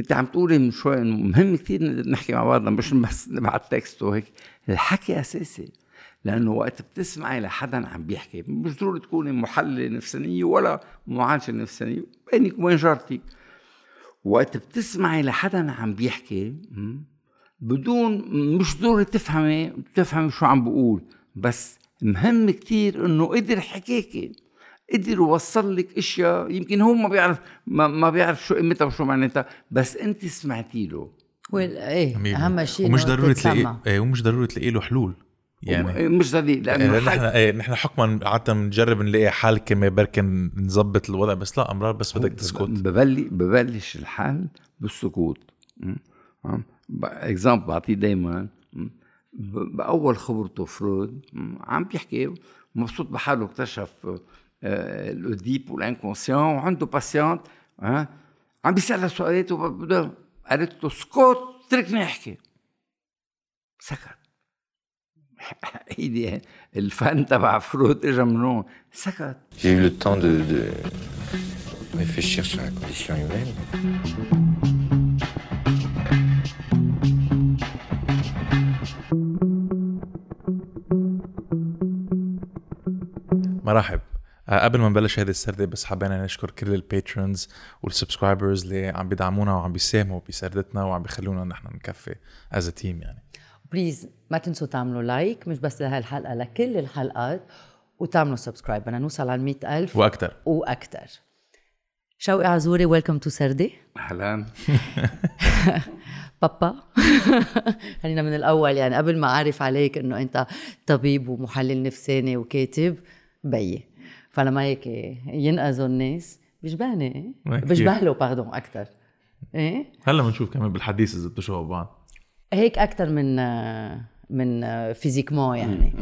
كنت عم تقولي من شوي إنه مهم كثير نحكي مع بعضنا مش بس نبعت تكست وهيك. الحكي أساسي لأنه وقت بتسمعي لحدا عم بيحكي مش ضروري تكوني محللة نفسانية ولا معالجة نفسانية بينك وبين جارتك. وقت بتسمعي لحدا عم بيحكي بدون مش ضروري تفهمي تفهمي شو عم بقول بس مهم كتير إنه قدر حكيكي. قدر يوصل لك إشياء يمكن هو ما بيعرف ما, ما بيعرف شو قيمتها وشو معناتها بس أنت سمعتي له. إيه أهم شيء ومش ضروري تلاقي إيه ومش ضروري تلاقي له حلول يعني. مش ضروري لأنه إيه نحن إيه نحن حكما عاده بنجرب نلاقي حل كما بركي نظبط الوضع بس لا أمرار بس بدك تسكت. ببلش ببلش الحل بالسكوت. exemple بعطيه دائما بأول خبرته فرويد عم بيحكي مبسوط بحاله اكتشف ال Oedipe وال inconscient وعنده patiente عم بيسالها سؤالات قالت له اسكت اتركني احكي سكت هيدي الفن تبع فرويد اجى من هون سكت J'ai eu le temps de, de réfléchir sur la condition humaine. مرحب آه، قبل ما نبلش هذه السردة بس حبينا نشكر كل ال patrons وال subscribers اللي عم بيدعمونا وعم بيساهموا بسردتنا وعم بيخلونا نحن نكفي as team يعني. please ما تنسوا تعملوا like مش بس لهي الحلقة لكل الحلقات وتعملوا subscribe بدنا نوصل على 100 ألف وأكثر وأكثر شوقي عزوري welcome to سردة. أهلا. بابا. خلينا من الأول يعني قبل ما أعرف عليك إنه أنت طبيب ومحلل نفساني وكاتب بيي. فلما هيك ينقزوا الناس بيشبهني بيشبه له pardon أكثر إيه؟ هلا بنشوف كمان بالحديث إذا بتشبهوا بعض. هيك أكثر من من physiquement يعني.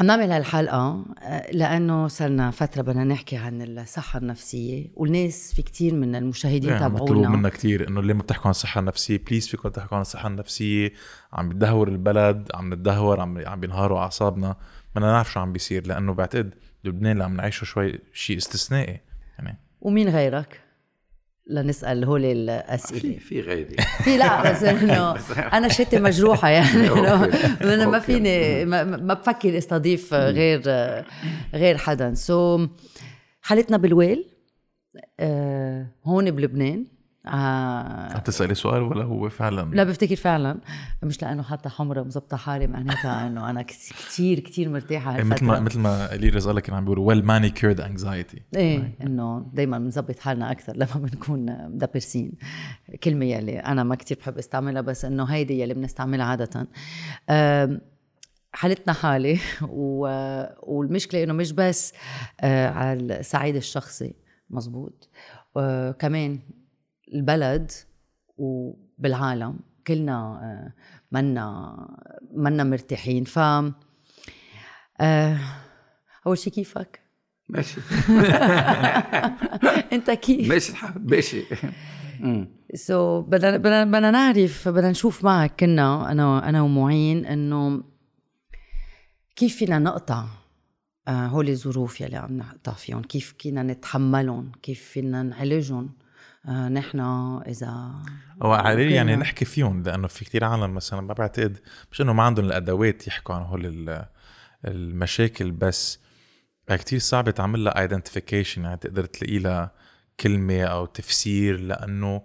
عم نعمل هالحلقة لأنه صرنا فترة بدنا نحكي عن الصحة النفسية والناس في كتير من المشاهدين يعني تابعونا مطلوب منا كتير إنه اللي ما بتحكوا عن الصحة النفسية please فيكم تحكوا عن الصحة النفسية عم بتدهور البلد عم نتدهور عم عم بينهاروا أعصابنا. بدنا نعرف شو عم بيصير لأنه بعتقد بلبنان اللي عم نعيشه شوي شيء استثنائي يعني. ومين غيرك؟ لنسأل هول الأسئلة. في في غيري. في لا بس إنه أنا شتي مجروحة يعني أنا ما فيني ما, ما بفكر أستضيف غير غير حدا. سو so, حالتنا بالويل آه هون بلبنان. آه. عم تسألي سؤال ولا هو فعلا؟ لا بفتكر فعلا. مش لأنه حتى حمرة مزبطة حالي معناتها إنه أنا كثير كثير مرتاحة مثل ما مثل ما اليرز قال لك عم بيقولوا ويل مانيكيرد انكزايتي إيه إنه دائما بنظبط حالنا أكثر لما بنكون مدبرسين كلمة يلي أنا ما كثير بحب أستعملها بس إنه هيدي يلي بنستعملها عادة. حالتنا حالة و... والمشكلة إنه مش بس على الصعيد الشخصي مزبوط كمان البلد وبالعالم كلنا منا منا مرتاحين. ف أول شيء كيفك؟ ماشي. أنت كيف؟ ماشي الحال ماشي. سو so, بدنا بدنا بدنا نعرف بدنا نشوف معك كنا أنا أنا ومعين إنه كيف فينا نقطع هول الظروف يلي عم نقطع فيهم؟ كيف فينا نتحملهم؟ كيف فينا نعالجهم؟ آه نحن إذا هو علي يعني نحكي فيهم لأنه في كتير عالم مثلا ما بعتقد مش إنه ما عندهم الأدوات يحكوا عن هول المشاكل بس كتير صعب تعمل لها ايدنتيفيكيشن يعني تقدر تلاقي لها كلمة أو تفسير لأنه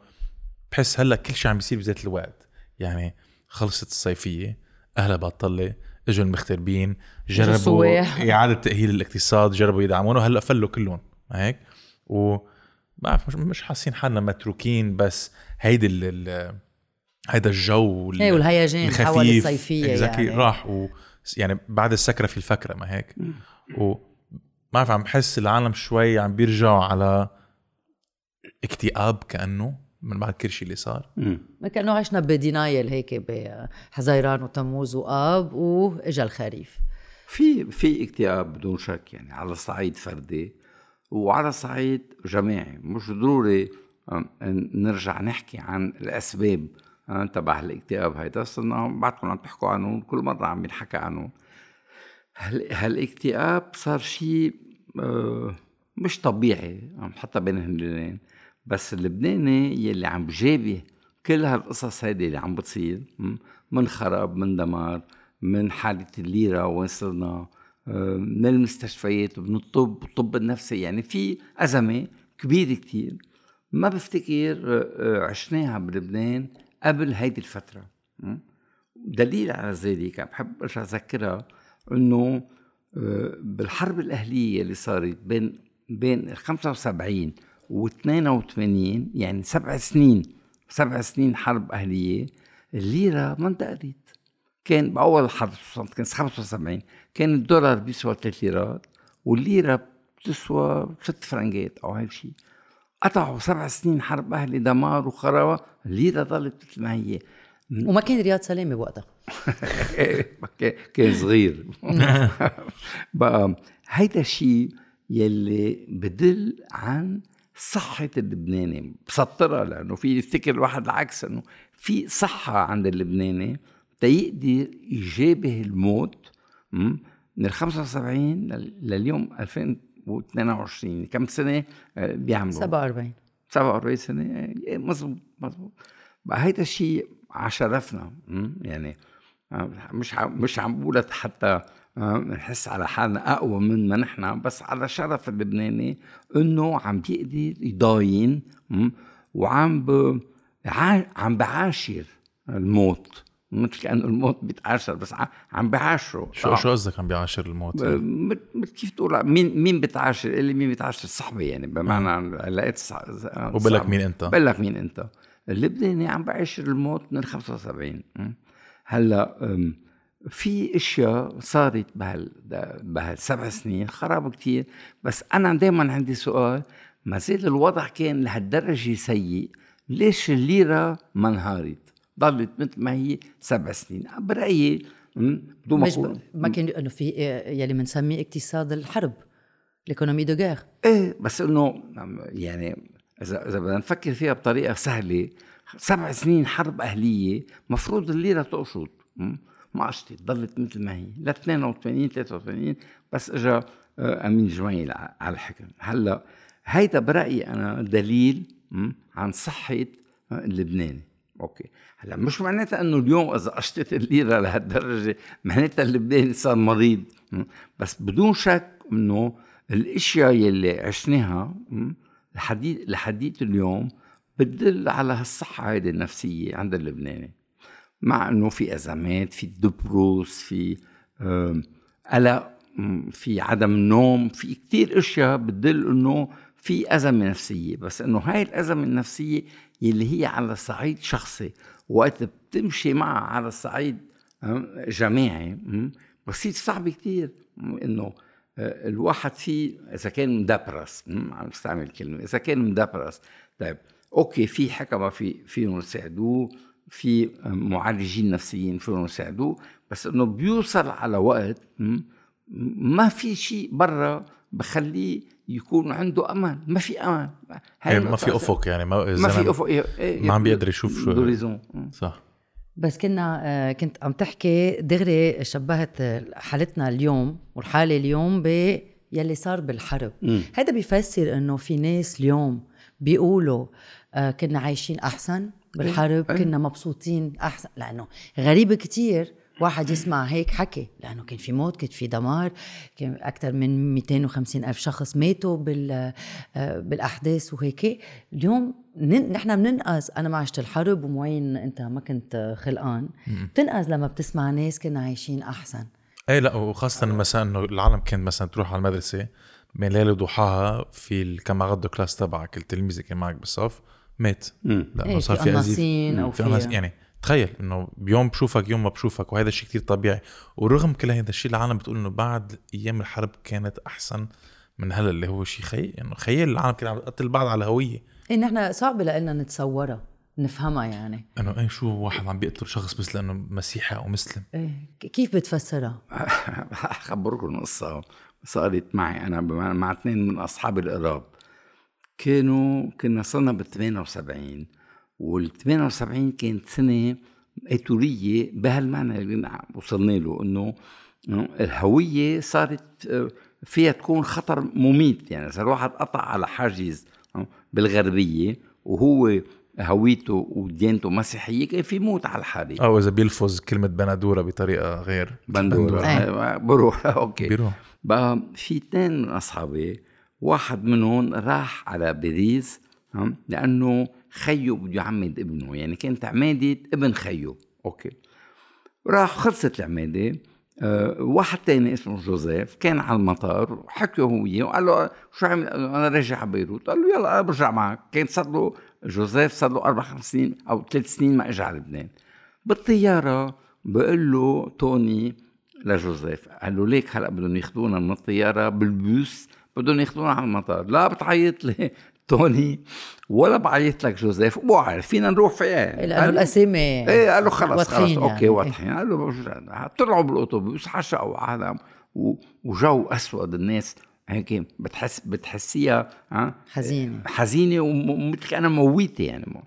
بحس هلأ كل شيء عم بيصير بذات الوقت. يعني خلصت الصيفية أهلها بطلة إجوا المغتربين جربوا إعادة تأهيل الاقتصاد جربوا يدعمونه هلأ فلوا كلهم هيك؟ و بعرف مش مش حاسين حالنا متروكين بس هيدي ال هيدا الجو إيه والهيجان حول الصيفية يعني. راح و يعني بعد السكرة في الفكرة ما هيك؟ و ما بعرف عم بحس العالم شوي عم بيرجعوا على اكتئاب كأنه من بعد كل شيء اللي صار. كأنه عشنا بدينايل هيك بحزيران وتموز وآب وإجا الخريف. في في اكتئاب بدون شك يعني على الصعيد فردي. وعلى صعيد جماعي. مش ضروري نرجع نحكي عن الأسباب تبع الاكتئاب هيدا. صرنا بعدكم عم تحكوا عنه كل مرة عم ينحكى عنه. هالاكتئاب صار شيء مش طبيعي حتى بين الهلالين بس اللبناني يلي عم بجابه كل هالقصص هيدي اللي عم بتصير من خراب من دمار من حالة الليرة وين صرنا آه، من المستشفيات ومن الطب والطب النفسي يعني في أزمة كبيرة كتير ما بفتكر آه، آه، عشناها بلبنان قبل هيدي الفترة. دليل على ذلك بحب أرجع أذكرها إنه بالحرب الأهلية اللي صارت بين بين 75 و 82 يعني سبع سنين سبع سنين حرب أهلية الليرة ما انتقلت. كان بأول الحرب كان 75 كان الدولار بيسوى 3 ليرات والليرة بتسوى 6 فرنجات أو هيك شيء قطعوا سبع سنين حرب أهلي دمار وخرابه الليرة ضلت مثل ما هي. وما كان رياض سلامة بوقتها كان صغير. بقى هيدا الشيء يلي بدل عن صحة اللبناني. بسطرها لأنه في يفتكر الواحد العكس أنه في صحة عند اللبناني. تيقدر يجابه الموت من ال 75 لليوم 2022 كم سنة؟ آه، بيعملوا. 47 47 سنة. إيه، مزبوط مزبوط بقى هيدا الشيء عشرفنا يعني آه، مش مش عم بقولها حتى آه، نحس على حالنا أقوى منا نحن بس على شرف اللبناني إنه عم بيقدر يضاين وعم ب... عم بعاشر الموت. مثل كأنه الموت بيتعاشر بس عم بعاشره. شو شو قصدك عم بيعاشر الموت؟ يعني؟ كيف تقول؟ مين مين بتعاشر؟ اللي مين بتعاشر؟ صاحبي يعني بمعنى لقيت وبقول لك مين أنت؟ بقول لك مين أنت؟ اللبناني عم بعاشر الموت من 75 هلأ في أشياء صارت بهال بهالسبع سنين خراب كتير. بس أنا دائما عندي سؤال ما زال الوضع كان لهالدرجة سيء ليش الليرة ما انهارت؟ ضلت مثل ما هي سبع سنين. برأيي بدون ما أقول ما كان إنه في يلي بنسميه اقتصاد الحرب ليكونومي دو غير. إيه بس إنه يعني إذا إذا بدنا نفكر فيها بطريقة سهلة سبع سنين حرب أهلية مفروض الليره تقشط ما قشطت ضلت مثل ما هي. ل 82 83 بس اجى آه، أمين جميل على الحكم. هلأ هيدا برأيي أنا دليل عن صحة آه، اللبناني. أوكي. هلا مش معناتها إنه اليوم إذا قشطت الليرة لهالدرجة معناتها اللبناني صار مريض بس بدون شك إنه الأشياء يلي عشناها لحديث لحديث اليوم بتدل على هالصحة هيدي النفسية عند اللبناني. مع إنه في إزمات في دبروس في قلق في عدم نوم في كتير أشياء بتدل إنه في أزمة نفسية. بس إنه هاي الأزمة النفسية يلي هي على صعيد شخصي. وقت بتمشي معها على الصعيد جماعي بصير صعب كتير. إنه آه، الواحد فيه إذا كان مدبرس عم بستعمل الكلمة إذا كان مدبرس طيب أوكي في حكمة في فيهم يساعدوه في معالجين نفسيين فيهم يساعدوه بس إنه بيوصل على وقت ما في شيء برا بخليه يكون عنده امل ما في امل هي ما في أفق يعني ما, ما في أفق. إيه، إيه، ما عم بيقدر يشوف شو صح. بس كنا آه، كنت عم تحكي دغري شبهت حالتنا اليوم والحالة اليوم ب يلي صار بالحرب. هذا بيفسر إنه في ناس اليوم بيقولوا آه، كنا عايشين أحسن بالحرب كنا مبسوطين أحسن لأنه غريب كتير واحد يسمع هيك حكي لأنه كان في موت كان في دمار كان أكثر من 250 ألف شخص ماتوا بال آه، بالأحداث وهيك. اليوم نحن بننقز أنا ما عشت الحرب ومعين أنت ما كنت خلقان. بتنقز لما بتسمع ناس كنا عايشين أحسن. إيه لا وخاصة مثلا إنه العالم كان مثلا تروح على المدرسة بين ليلة وضحاها في ال camarades de classe تبعك التلميذ اللي كان معك بالصف مات. لأنه إيه صار في أزيد. أو في يعني تخيل إنه بيوم بشوفك يوم ما بشوفك وهذا الشيء كتير طبيعي. ورغم كل هذا الشيء العالم بتقول إنه بعد أيام الحرب كانت أحسن من هلا اللي هو شيء خيال يعني خيال العالم كان عم تقتل بعض على هوية. إيه نحن صعب لنا نتصورها نفهمها يعني. إنه إيه شو واحد عم بيقتل شخص بس لأنه مسيحي أو مسلم؟ إيه كيف بتفسرها؟ اخبركم قصه صارت معي أنا مع اثنين من أصحاب القراب. كانوا كنا صرنا بال 78 وال 78 كانت سنة ايتوريه بهالمعنى اللي وصلنا له إنه الهوية صارت آه، فيها تكون خطر مميت. يعني صار الواحد قطع على حاجز بالغربية وهو هويته وديانته مسيحية كان في موت على الحادث أو إذا بيلفظ كلمة بندورة بطريقة غير بندورة. إيه. بروح. أوكي. بيروح. بقى في اثنين من أصحابي واحد منهم راح على باريس لأنه خيه بده يعمد ابنه يعني كانت عمادة ابن خيه أوكي. راح خلصت العمادة أه واحد تاني اسمه جوزيف كان على المطار حكوا هو وياه وقال له شو عمل قال له أنا راجع على بيروت. قال له يلا أنا برجع معك. كان صار له جوزيف صار له أربع خمس سنين أو ثلاث سنين ما اجى على لبنان. بالطيارة بقول له توني لجوزيف قال له ليك هلأ بدهم ياخذونا من الطيارة بالبوس بدهم ياخذونا على المطار. لا بتعيط لي. توني ولا بعيط لك جوزيف مو عارف فينا نروح فيها لأنه الأسامي. إيه قال له خلص خلص واضحين okay يعني. واضحين قال له. طلعوا بالأوتوبيس حشقوا عالم وجو أسود الناس هيك بتحس بتحسيها ها؟ حزينة. حزينة ومثل كانها مويتة يعني. مو.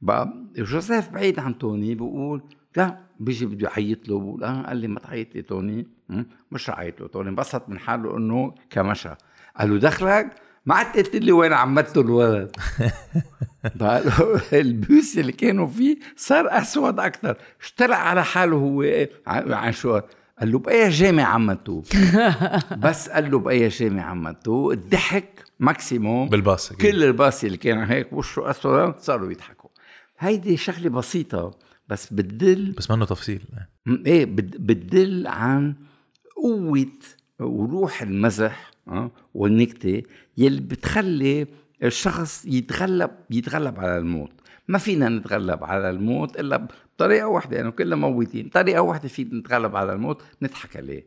بقى جوزيف بعيد عن توني بقول لا بيجي بده يعيط له بقول آه قال لي ما تعيط لي توني? مش رح عيط له توني انبسط من حاله إنه كمشى. قال له دخلك؟ ما عاد قلت لي وين عمدته الولد. البوس اللي كانوا فيه صار أسود أكثر اشترى على حاله هو ع- عن شو قال له بأي جامع عمدته بس قال له بأي جامع عمدته الضحك maximum بالباص. كل الباص اللي كانوا هيك وشه أسود صاروا يضحكوا. هيدي شغلة بسيطة بس بتدل بس منه تفصيل. إيه بت- بتدل عن قوة وروح المزح والنكتة يلي بتخلي الشخص يتغلب يتغلب على الموت. ما فينا نتغلب على الموت إلا بطريقة واحدة يعني كلنا موتين. طريقة واحدة فينا نتغلب على الموت نضحك عليه.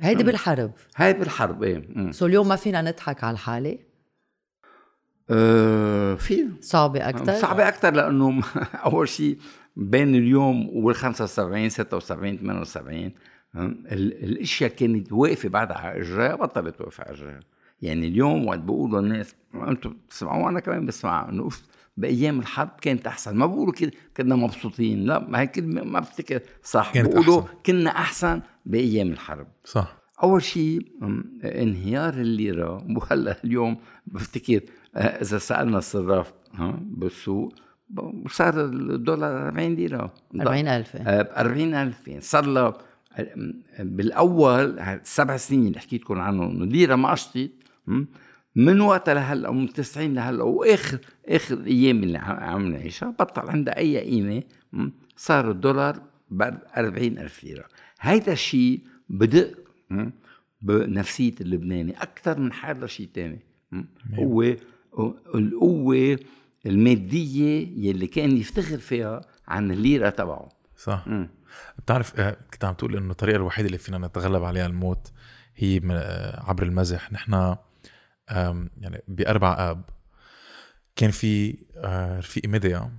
هيدي بالحرب. هاي بالحرب إيه. سو اليوم ما فينا نضحك على الحالة؟ أه فينا. صعبة أكثر صعبة أكثر لأنه أول شيء بين اليوم وال 75 76 78 هم، ال- الأشياء كانت واقفة بعدها على اجرها بطلت واقفه على اجرها يعني اليوم وقت بقولوا الناس أنتم بتسمعوا أنا كمان بسمع انه أوف، بأيام الحرب كانت أحسن. ما بقولوا كده كنا مبسوطين. لا ما هي كلمة ما بفتكر. صح كانت بقولوا أحسن. كنا أحسن بأيام الحرب. صح. أول شيء انهيار الليرة. وهلأ اليوم بفتكر آه، إذا سألنا الصراف ها بالسوق صار الدولار 40 ليرة. 40000 ب 40000 يعني صار له بالأول السبع سنين اللي حكيت لكم عنهم إنه الليره ما قشطت من وقتها لهلأ ومن 90 لهلأ وآخر آخر الأيام اللي عم نعيشها بطل عندها أي قيمة صار الدولار ب 40000 ليرة. هيدا الشيء بدق بنفسية اللبناني أكثر من حال شيء ثاني هو القوة المادية يلي كان يفتخر فيها عن الليرة تبعه. صح. مم. بتعرف آه، كنت عم تقول إنه الطريقة الوحيدة اللي فينا نتغلب عليها الموت هي آه، عبر المزح. نحن يعني بأربع آب. كان في آه، رفيق ميديا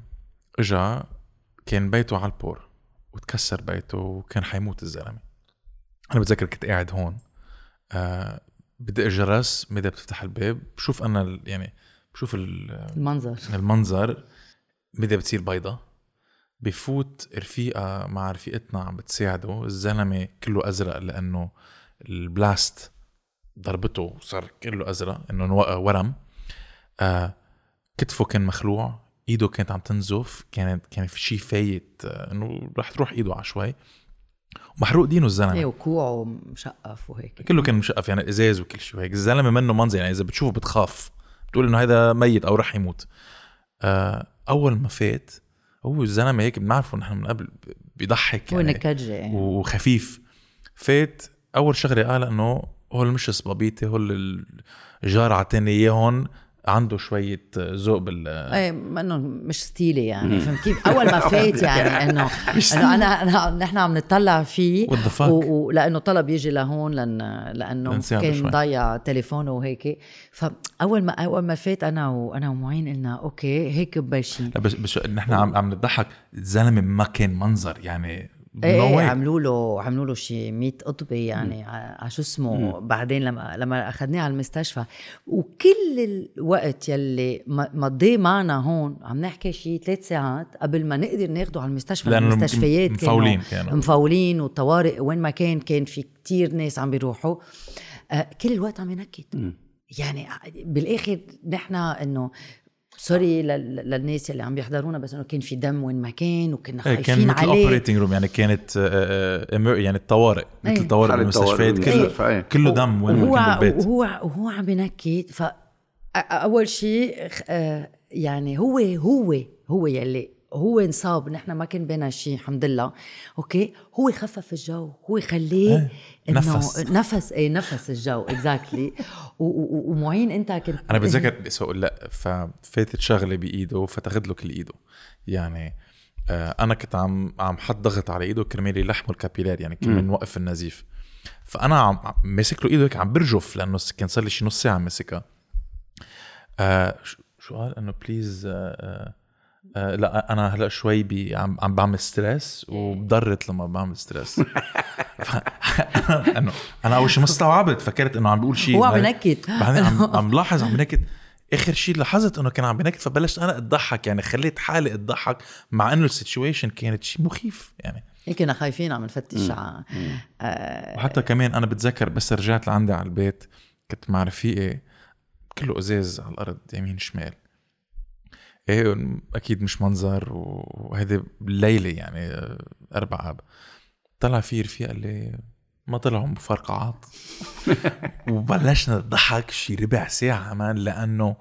إجا كان بيته على ال port وتكسر بيته وكان حيموت الزلمة. أنا بتذكر كنت قاعد هون آه بدق الجرس ميديا بتفتح الباب بشوف أنا يعني بشوف ال- المنظر. المنظر ميديا بتصير بيضة. بفوت رفيقة مع رفيقتنا عم بتساعده. الزلمة كله أزرق لأنه ال blast ضربته وصار كله أزرق إنه نو- ورم. آه كتفه كان مخلوع إيده كانت عم تنزف كانت كان في شيء فايت آه، إنه رح تروح إيده على شوي. ومحروق دينه الزلمة. إيه وكوعه مشقف وهيك. كله كان مشقف يعني إزاز وكل شيء وهيك. الزلمة منه منظر يعني إذا بتشوفه بتخاف. بتقول إنه هذا ميت أو رح يموت. آه أول ما فات هو الزلمة هيك بنعرفه نحن من قبل بيضحك يعني نكجه يعني. وخفيف فات أول شغلة قال إنه هول مش صبابيطي هول الجار عطاني إياهم عنده شوية ذوق بال إيه ما إنه مش style ي يعني فهمت كيف؟ أول ما فات يعني إنه إنه أنا أنا نحن عم نطلع فيه ولأنه طلب يجي لهون لأن لأنه كان. ضيع تليفونه وهيك. فأول ما أول ما فات أنا وأنا ومعين قلنا okay هيك ببلشين لا بس بس نحن عم عم نضحك. الزلمه ما كان منظر يعني إيه no إيه way. عملوا له عملوا له شي 100 قطبة يعني على شو اسمه بعدين لما لما أخذناه على المستشفى. وكل الوقت يلي مضيه معنا هون عم نحكي شي ثلاث ساعات قبل ما نقدر ناخده على المستشفى. لأنه المستشفيات مفولين كانوا. مفولين والطوارئ وين ما كان كان في كتير ناس عم بيروحوا. آه كل الوقت عم ينكت. يعني بالآخر نحن إنه sorry لل- للناس اللي عم بيحضرونا بس إنه كان في دم وين ما كان وكنا إيه، خايفين كان مثل operating room يعني كانت آه، آه، يعني الطوارئ مثل إيه. بالمستشفيات طوارئ كله بالمستشفى، إيه. كله دم وين ما كان بالبيت وهو وهو عم بنكت ف أول شيء خ- آه، يعني هو هو هو يلي هو انصاب نحن ما كان بينا شيء الحمد لله. okay؟ هو خفف الجو هو خليه إيه، إنه نفس. نفس اي نفس الجو exactly ومعين أنت كنت أنا بتذكر أقول لا ففاتت شغلة بإيده فتاخذ له كل ايده يعني آه، أنا كنت عم عم حط ضغط على إيده كرمال يلحمه ال capillaires يعني كرمال نوقف النزيف. فأنا عم ماسك له إيده هيك عم برجف لأنه كان صار لي شي نص ساعة ماسكها. آه شو- شو قال؟ إنه please آه آه آه لا أنا هلا شوي بي عم عم بعمل stress وبضرت لما بعمل stress. إنه أنا أول شيء ما استوعبت فكرت إنه عم بيقول شيء هو عم ينكد. بعدين عم عم لاحظ عم بنكد آخر شيء لاحظت إنه كان عم بنكد فبلشت أنا اضحك يعني خليت حالي اضحك مع إنه السيتويشن كانت شيء مخيف يعني. كنا خايفين عم نفتش على وحتى كمان أنا بتذكر بس رجعت لعندي على البيت كنت مع رفيقي كله أزاز على الأرض يمين شمال. إيه أكيد مش منظر وهيدي الليلة يعني أربع آب. طلع في رفيق قال لي ما طلعوا مفرقعات وبلشنا نضحك شي ربع ساعة مان لأنه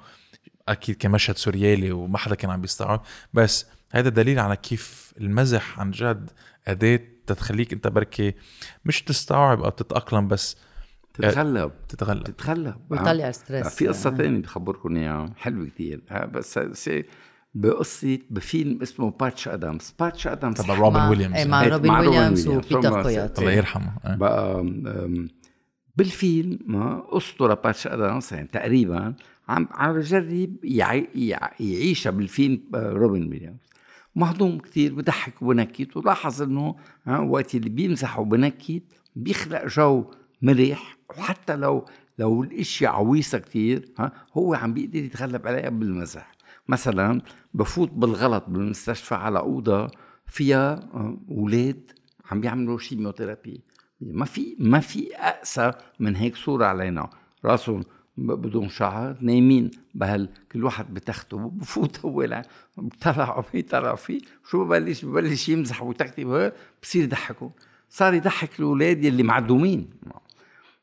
أكيد كان مشهد سوريالي وما حدا كان عم بيستوعب بس هذا دليل على كيف المزح عن جد أداة تتخليك أنت بركي مش تستوعب أو تتأقلم بس تتغلب تتغلب تتغلب ويطلع stress في قصة تانية بخبركم إياها حلوة كتير. ها، بس سي بقصة بفيلم اسمه باتش أدامز. باتش أدامز تبع روبن ويليامز. إيه، مع إيه، روبن مع روبن ويليامز. وبيتر كويوت الله يرحمه. آه. بقى بالفيلم ما قصته لباتش أدامز يعني تقريبا عم عم بجرب يعي يع- يعيشها بالفيلم آه، روبن ويليامز. مهضوم كتير بضحك وبنكت ولاحظ إنه ها وقت اللي بيمزح وبنكت بيخلق جو مريح. وحتى لو لو الإشي عويصة كتير ها هو عم بيقدر يتغلب عليها بالمزح. مثلا بفوت بالغلط بالمستشفى على أوضة فيها آه، أولاد عم بيعملوا chimiothérapie ما في ما في اقسى من هيك صورة علينا. راسهم بدون شعر نايمين بهال كل واحد بتخته بفوت هو لا بيطلع فيه. شو ببلش؟ ببلش يمزح وينكت بصير يضحكوا. صار يضحك الأولاد يلي معدومين.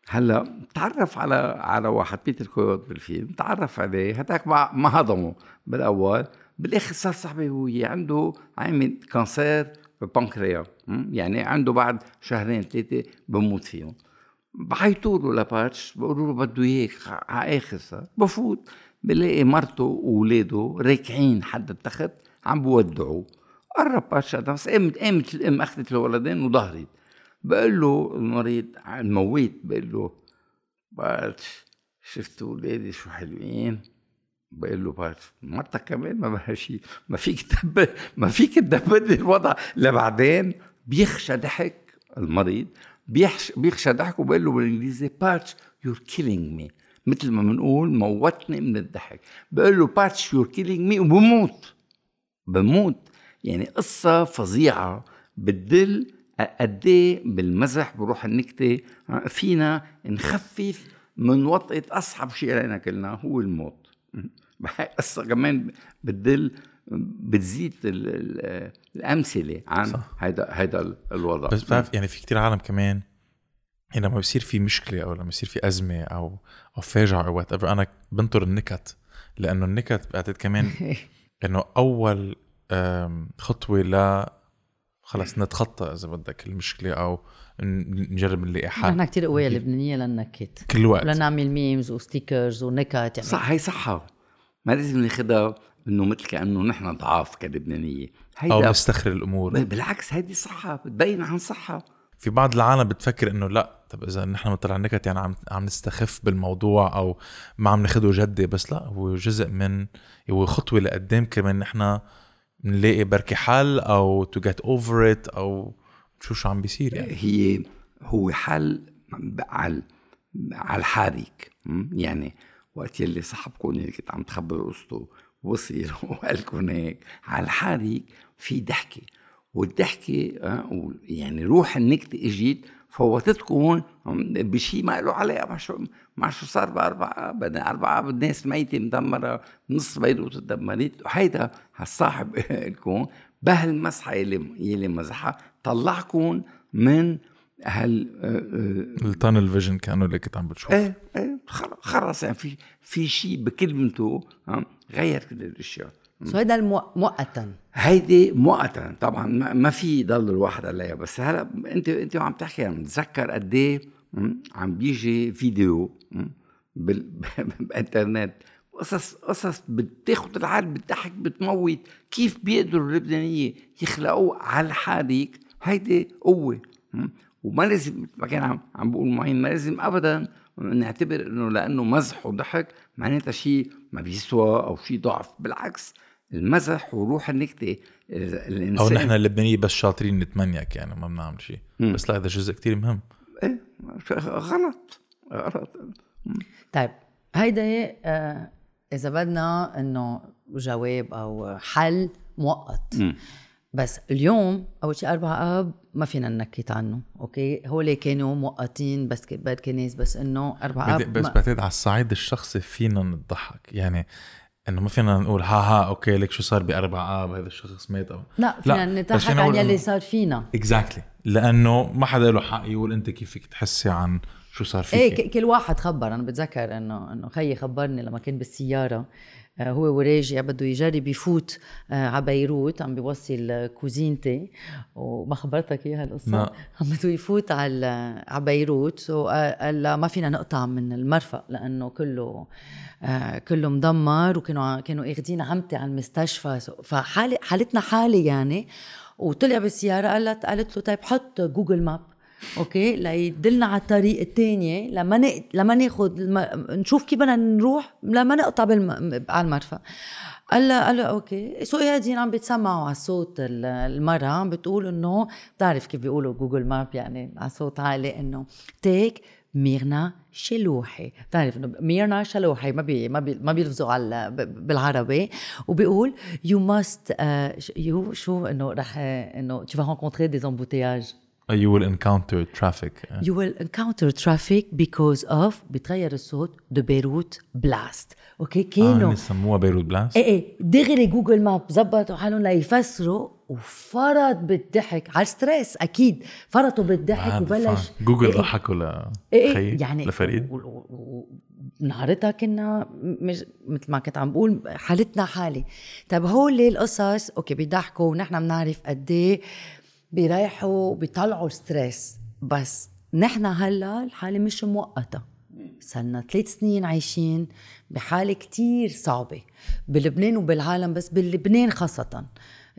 هلا تعرف على على واحد بيتر كويوت بالفيلم تعرف عليه هداك ما ما هضمه بالأول بالآخر صار صاحبي هو عنده عامل كانسير بالبنكرياس? يعني عنده بعد شهرين ثلاثة بموت فيهم. بعيطوا له لباتش بقولوا له بده إياك على آخر صار بفوت. بلاقي مرته واولاده راكعين حد التخت عم بودعوه. قرب باتش قامت قامت الأم أخذت الولدين وظهرت. بقول له المريض المويت بقول له باتش شفت ولادي شو حلوين؟ بقول له باتش مرتك كمان ما بها شيء ما فيك تدبر ما فيك تدبر الوضع. لبعدين بيغشى ضحك المريض بيغشى بيغشى ضحك وبقول له بالإنجليزي Patch you're killing me مثل ما بنقول موتني من الضحك. بقول له Patch you're killing me وبموت بموت. يعني قصة فظيعة بتدل قد إيه بالمزح بروح النكتة؟ فينا نخفف من وطئة أصعب شيء علينا كلنا هو الموت. بهاي قصة كمان بتدل بتزيد ال- ال- الأمثلة عن صح. هيدا هيدا الوضع. بس بتعرف يعني في كتير عالم كمان يعني لما بيصير في مشكلة أو لما يصير في أزمة أو أو فاجعة أو وات أنا بنطر النكت لأنه النكت بعتقد كمان إنه أول خطوة ل خلص نتخطى إذا بدك المشكلة أو نجرب نلاقي حل نحن كتير قوية لبنانية لنكت كل وقت. لنعمل memes و stickers ونكت يعني صح هي صحة. ما لازم ناخدها إنه مثل كأنه نحن ضعاف كلبنانية. أو هيدا نستخر الأمور بالعكس هيدي صحة بتبين عن صحة. في بعض العالم بتفكر إنه لا طب إذا نحن بنطلع نكت يعني عم عم نستخف بالموضوع أو ما عم ناخده جدي بس لا هو جزء من هو خطوة لقدام كمان نحن نلاقي بركي حل أو to get over it أو شو شو عم بيصير يعني هي هو حل على على الحارك م? يعني وقت يلي صاحبكم اللي كنت عم تخبر قصته وصل وقال لكم هيك على الحارك في ضحكة والضحكة يعني روح النكتة اجت فوتتكم بشيء ما له علاقة مع شو مع شو صار باربعه بدنا اربعه الناس ميتة مدمرة نص بيروت تدمرت وهيدا هالصاحب لكم بهالمسحة يلي يلي مزحها طلعكم من هال ال tunnel vision كأنه اللي كنت عم بتشوف إيه إيه خلص يعني في في شيء بكلمته غير كل الأشياء. so هيدا مؤقتا هيدي مؤقتا طبعا ما في يضل الواحد عليها. بس هلا انت انت عم تحكي عم تتذكر قد إيه عم بيجي فيديو بالإنترنت. قصص قصص بتاخذ العالم بتضحك بتموت. كيف بيقدروا اللبنانية يخلقوا على الحريق هيدي قوة؟ وما لازم ما كان عم عم بقول معين ما لازم ابدا نعتبر إنه لأنه مزح وضحك معناتها شيء ما بيسوى أو شيء ضعف. بالعكس المزح وروح النكته الانسان أو نحن اللبنانيه بس شاطرين نتمنيك يعني ما بنعمل شيء. بس لا هذا جزء كتير مهم. إيه غلط. غلط. طيب هيدا آه إذا بدنا إنه جواب أو حل مؤقت. م. بس اليوم أول شيء أربع أب ما فينا ننكت عنه أوكي؟ هول كانوا مؤقتين بس بد كنيس بس إنه أربع أب بس بعتقد على الصعيد الشخصي فينا نضحك. يعني إنه ما فينا نقول ها ها أوكي لك شو صار باربع اب هذا الشخص مات أو لا فينا نضحك عن يلي صار فينا. exactly exactly. لأنه ما حدا له حق يقول أنت كيف فيك تحكي عن شو صار فيك. إيه كل واحد خبر. أنا بتذكر إنه إنه خيي خبرني لما كان بالسيارة. آه، هو وراجع بده يجرب يفوت آه، على بيروت عم بيوصل cousine تي. وما خبرتك إياها القصة. عم بده يفوت على على بيروت. وقال ما فينا نقطع من المرفأ لأنه كله آه، كله مدمر وكانوا كانوا اخذين عمتي على المستشفى. فحالي حالتنا حالي يعني. وطلع بالسيارة قالت قالت له طيب حط جوجل ماب okay؟ ليدلنا على الطريق الثانية لما ن... لما ناخذ. نشوف كيف بدنا نروح لما نقطع بالم... على المرفأ. قال له قال له okay. so قاعدين عم بيتسمعوا على صوت المرأة. عم بتقول إنه بتعرف كيف بيقولوا جوجل ماب يعني على صوت عالي إنه take ميرنا شلوحي بتعرف إنه ميرنا شلوحي ما بي ما بي ما بيلفظوا على بالعربي. وبيقول you must you شو إنه رح إنه tu vas rencontrer des embouteillages You will encounter traffic. You will encounter traffic because of بتغير الصوت the Beirut blast okay كانوا آه سموها Beirut blast إيه إيه. دغري جوجل ماب زبطوا حالهم ليفسروا وفرط بالضحك. على ال stress أكيد. فرطوا بالضحك وبلش جوجل إيه ضحكوا ل إيه إيه. يعني لفريد. نهارتها كنا مش مثل ما كنت عم بقول حالتنا حالي طيب هول القصص okay بيضحكوا ونحن بنعرف قد إيه بيريحوا بيطلعوا stress بس نحن هلا الحالة مش مؤقتة. صرنا ثلاث سنين عايشين بحالة كتير صعبة. بلبنان وبالعالم بس باللبنان خاصة.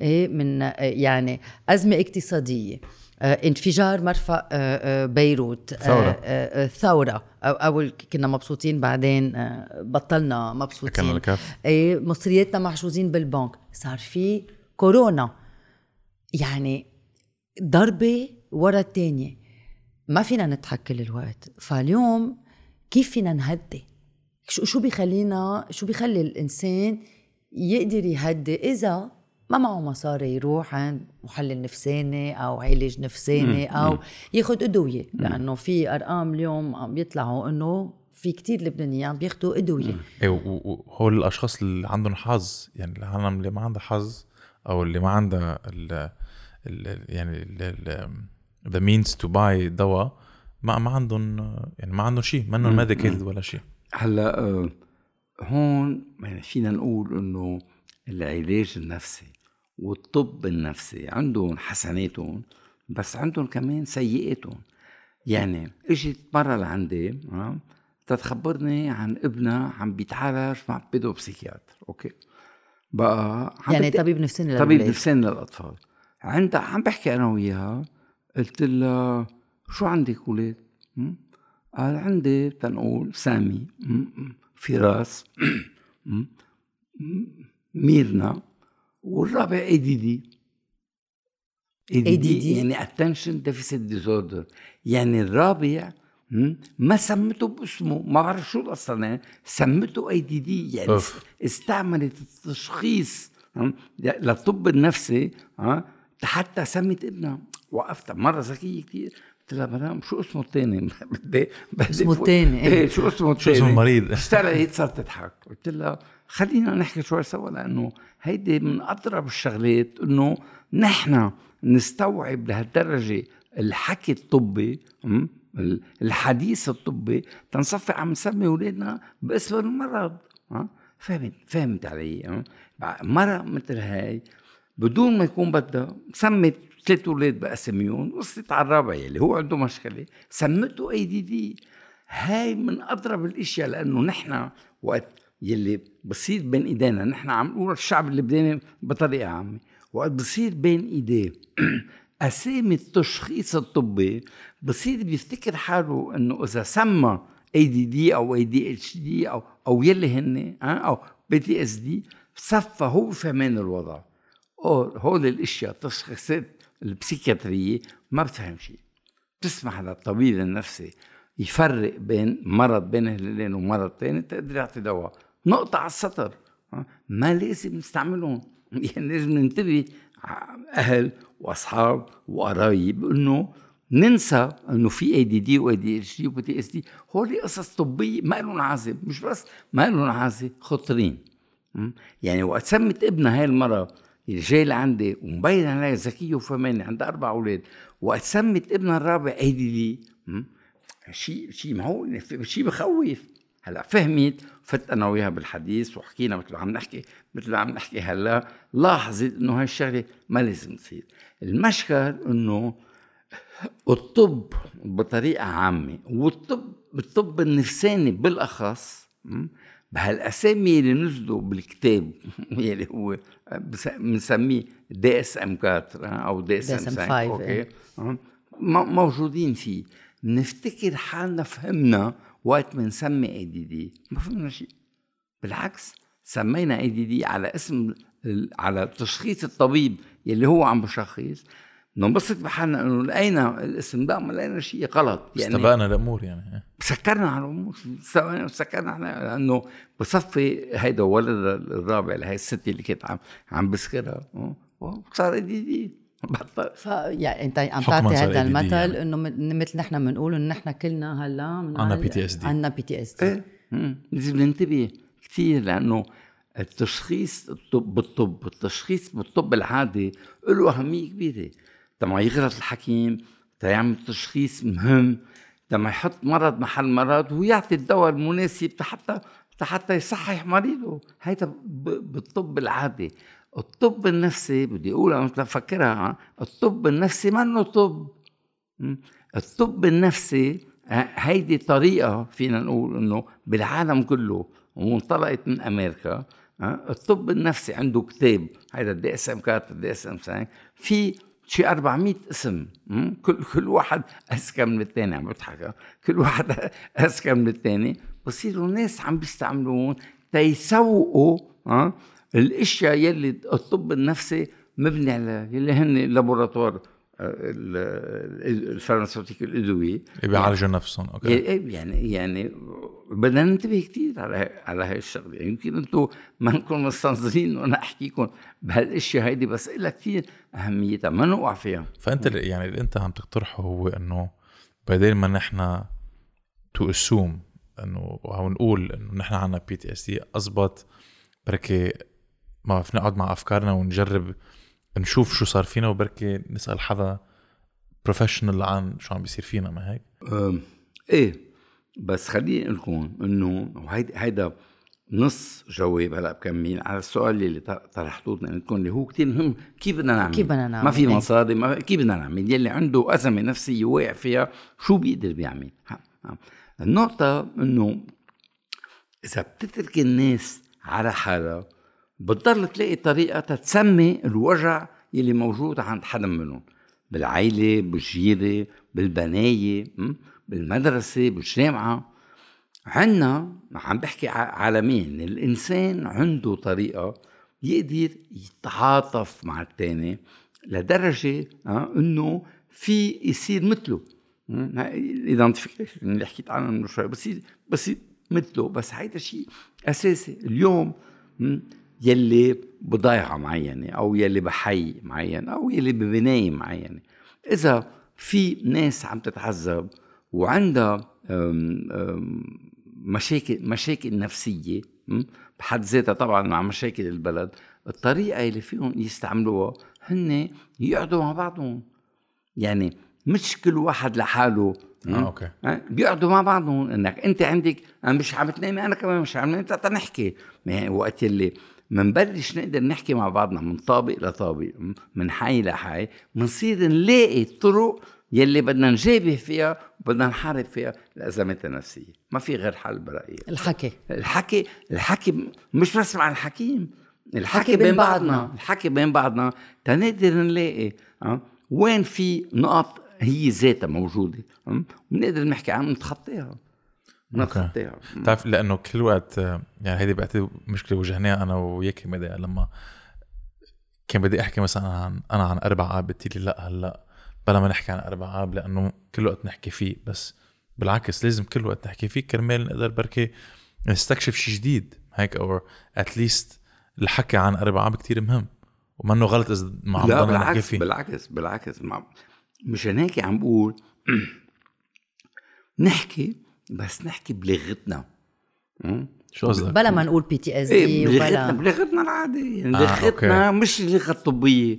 إيه من يعني أزمة اقتصادية. آه، انفجار مرفأ آه، آه، بيروت. ثورة. ثورة. أول كنا مبسوطين بعدين بطلنا مبسوطين. إيه مصرياتنا محجوزين بالبنك. صار في كورونا. يعني ضربة ورا التانية. ما فينا نضحك كل الوقت. فاليوم كيف فينا نهدي؟ شو شو بيخلينا شو بيخلي الإنسان يقدر يهدي إذا ما معه مصاري يروح عند محلل نفساني أو علاج نفساني أو ياخذ أدوية. لأنه في أرقام اليوم عم بيطلعوا إنه في كتير لبنانيين عم بياخذوا ادويه إيه وهول الأشخاص اللي عندهم حظ يعني العالم اللي ما عندها حظ أو اللي ما عندها ال يعني the means to buy دواء ما ما عندهم يعني ما عندهم شيء منهم medicated ولا شيء. هلا آه، هون يعني فينا نقول إنه العلاج النفسي والطب النفسي عندهم حسناتهم بس عندهم كمان سيئاتهم. يعني إجت مرة لعندي تتخبرني عن ابنها عم بيتعالج مع pédopsychiatre okay؟ بقى يعني طبيب نفساني طبيب نفساني للأطفال. عندها عم بحكي أنا وياها قلت لها شو عندك ولاد؟ قال عندي. تنقول سامي. فراس ميرنا. والرابع ADD ADD يعني attention deficit disorder يعني الرابع ما سمته باسمه. ما بعرف شو أصلا سمته ADD يعني أوف. استعملت التشخيص للطب النفسي ها حتى سمت ابنها وقفتها مرة ذكية كثير قلت لها مدام شو اسمه الثاني بدي بدي اسمه فوت. التاني، إيه. إيه شو اسمه الثاني شو اسمه المريض؟ اشتغلت صارت تضحك. قلت لها خلينا نحكي شوي سوا لأنه هيدي من أضرب الشغلات إنه نحن نستوعب لهالدرجة الحكي الطبي الحديث الطبي تنصفي عم نسمي أولادنا باسم المرض فهمت فهمت علي مرة مثل هاي بدون ما يكون بدها سمت ثلاث أولاد بأساميهم وصلت على الرابع يلي هو عنده مشكلة. سمته اي دي دي هاي من أضرب الأشياء لأنه نحن وقت يلي بصير بين إيدينا نحن عم نقول الشعب اللبناني بطريقة عامة. وقت بصير بين إيديه أسامي التشخيص الطبي بصير بيفتكر حاله إنه إذا سمى ADD أو ADHD أو أو يلي هن أو PTSD صفى هو فهمان الوضع. أو هول الأشياء التشخيصات البسيكياتريه ما بتفهم شيء. بتسمح للطبيب النفسي يفرق بين مرض بين هلالين ومرض تاني تقدر يعطي دواء. نقطة على السطر؟ ما لازم نستعملهم. يعني لازم ننتبه أهل وأصحاب وقرايب إنه ننسى إنه في اي دي دي واي دي اتش دي وبي تي اس دي هول قصص طبية ما لهم عازة مش بس ما لهم عازة خطرين? يعني وقت سمت ابنها هاي المرة اللي جاي لعندي ومبين عليها ذكية وفهمانة عندها أربع أولاد وقت سمت ابنها الرابع اي دي دي م? شيء شيء معقول شيء بخوف هلا فهمت فت أنا وياها بالحديث وحكينا مثل ما عم نحكي مثل ما عم نحكي هلا لاحظت إنه هاي الشغلة ما لازم تصير المشكل إنه الطب بطريقة عامة والطب الطب النفساني بالأخص? بهالأسامي اللي نزلوا بالكتاب يلي هو بنسميه DSM 4 أو دي اس ام DSM 5 5 أوكي؟ إيه. موجودين فيه. نفتكر حالنا فهمنا وقت بنسمي ADD ما فهمنا شيء. بالعكس سمينا ADD على اسم على تشخيص الطبيب يلي هو عم بشخص ننبسط بحالنا إنه لقينا الاسم ده ما لقينا شيء غلط يعني استبقنا الأمور يعني إيه. سكرنا على الأمور سكرنا على لأنه بصفي هيدا ولد الرابع اللي هي الست اللي كانت عم عم بذكرها صار ADD بطل ف يعني أنت عم تعطي هذا المثل يعني. إنه مثل نحن بنقول إنه نحن كلنا هلا من عنا هال- PTSD. عنا PTSD إيه. لازم ننتبه كثير لأنه التشخيص الطب بالطب التشخيص بالطب العادي له أهمية كبيرة لما يغلط الحكيم تيعمل تشخيص مهم لما يحط مرض محل مرض ويعطي الدواء المناسب حتى حتى يصحح مريضه. هيدا بالطب العادي. الطب النفسي بدي اقولها مثل فكرها ها، الطب النفسي منه طب. الطب النفسي ه- هيدي طريقة فينا نقول إنه بالعالم كله وانطلقت من أمريكا الطب النفسي عنده كتاب هيدا ال DSM 4 ال DSM 5 في شي 400 اسم. كل كل واحد أذكى من الثاني عم بضحك. كل واحد أذكى من الثاني بصيروا ناس عم بيستعملوهم تيسوقوا الأشياء يلي الطب النفسي مبني على يلي هن laboratoires ال pharmaceutiques الأدوية. بيعالجوا نفسهم okay. يعني يعني يعني بدنا ننتبه كثير على على هاي الشغلة. يعني يمكن أنتم ما نكون مستنظرين وأنا احكيكم بهالأشياء هيدي بس لها كثير أهميتها. ما نوقع فيها. فأنت يعني اللي أنت عم تقترحه هو إنه بدل ما نحن to assume إنه أو نقول إنه نحن عنا PTSD اضبط بركي ما فينا نقعد مع أفكارنا ونجرب نشوف شو صار فينا وبركي نسأل حدا professional عن شو عم بيصير فينا ما هيك إيه بس خليني أقول لكم إنه وهيدا هيدا نص جواب هلأ بكمل على السؤال اللي ط- طرحتوه انكم اللي هو كثير مهم كيف بدنا نعمل كيف بدنا نعمل، ما في إيه. مصاري ما كيف بدنا نعمل يلي عنده أزمة نفسية واقع فيها شو بيقدر بيعمل ها، ها. النقطة إنه إذا بتترك الناس على حالها بتضل تلاقي طريقة تتسمي الوجع يلي موجود عند حدا منهم. بالعيلة بالجيرة بالبناية م? بالمدرسة بالجامعة. عنا عم بحكي عالميا الإنسان عنده طريقة يقدر يتعاطف مع الثاني لدرجة آه إنه في يصير مثله. الايدنتيفيكيشن اللي حكيت عنه من شوي بصير بصير مثله. بس هيدا شيء أساسي. اليوم يلي بضيعة معينة أو يلي بحي معين أو يلي ببناية معينة. إذا في ناس عم تتعذب وعندها مشاكل مشاكل نفسية بحد ذاتها طبعا مع مشاكل البلد الطريقة اللي فيهم يستعملوها هن يقعدوا مع بعضهم. يعني مش كل واحد لحاله آه أوكي. بيقعدوا مع بعضهم. إنك أنت عندك أنا مش عم تنامي أنا كمان مش عم ننام نحكي. يعني وقت اللي منبلش نقدر نحكي مع بعضنا من طابق لطابق من حي لحي منصير نلاقي طرق يلي بدنا نجابه فيها وبدنا نحارب فيها الازمات النفسية. ما في غير حل برأيي. الحكي. الحكي الحكي مش بس مع الحكيم. الحكي بين بعضنا. بعضنا. الحكي بين بعضنا. تنقدر نلاقي أه؟ وين في نقط هي ذاتها موجودة بنقدر نحكي عنها نتخطيها بتعرف لأنه كل وقت يعني هيدي بعتقد مشكلة واجهناها أنا وياك مدى لما كان بدي أحكي مثلا عن أنا عن أربع آب قلت لي لأ هلأ بلا ما نحكي عن أربع آب لأنه كل وقت نحكي فيه بس بالعكس لازم كل وقت نحكي فيه كرمال نقدر بركي نستكشف شيء جديد هيك أو اتليست الحكي عن أربع آب كثير مهم ومنه غلط إذا ما عم لا بالعكس فيه. بالعكس بالعكس مشان هيك عم بقول نحكي بس نحكي بلغتنا. شو قصدك؟ بلا ما نقول PTSD بلغتنا بلغتنا العادية. يعني آه لغتنا okay. مش اللغة الطبية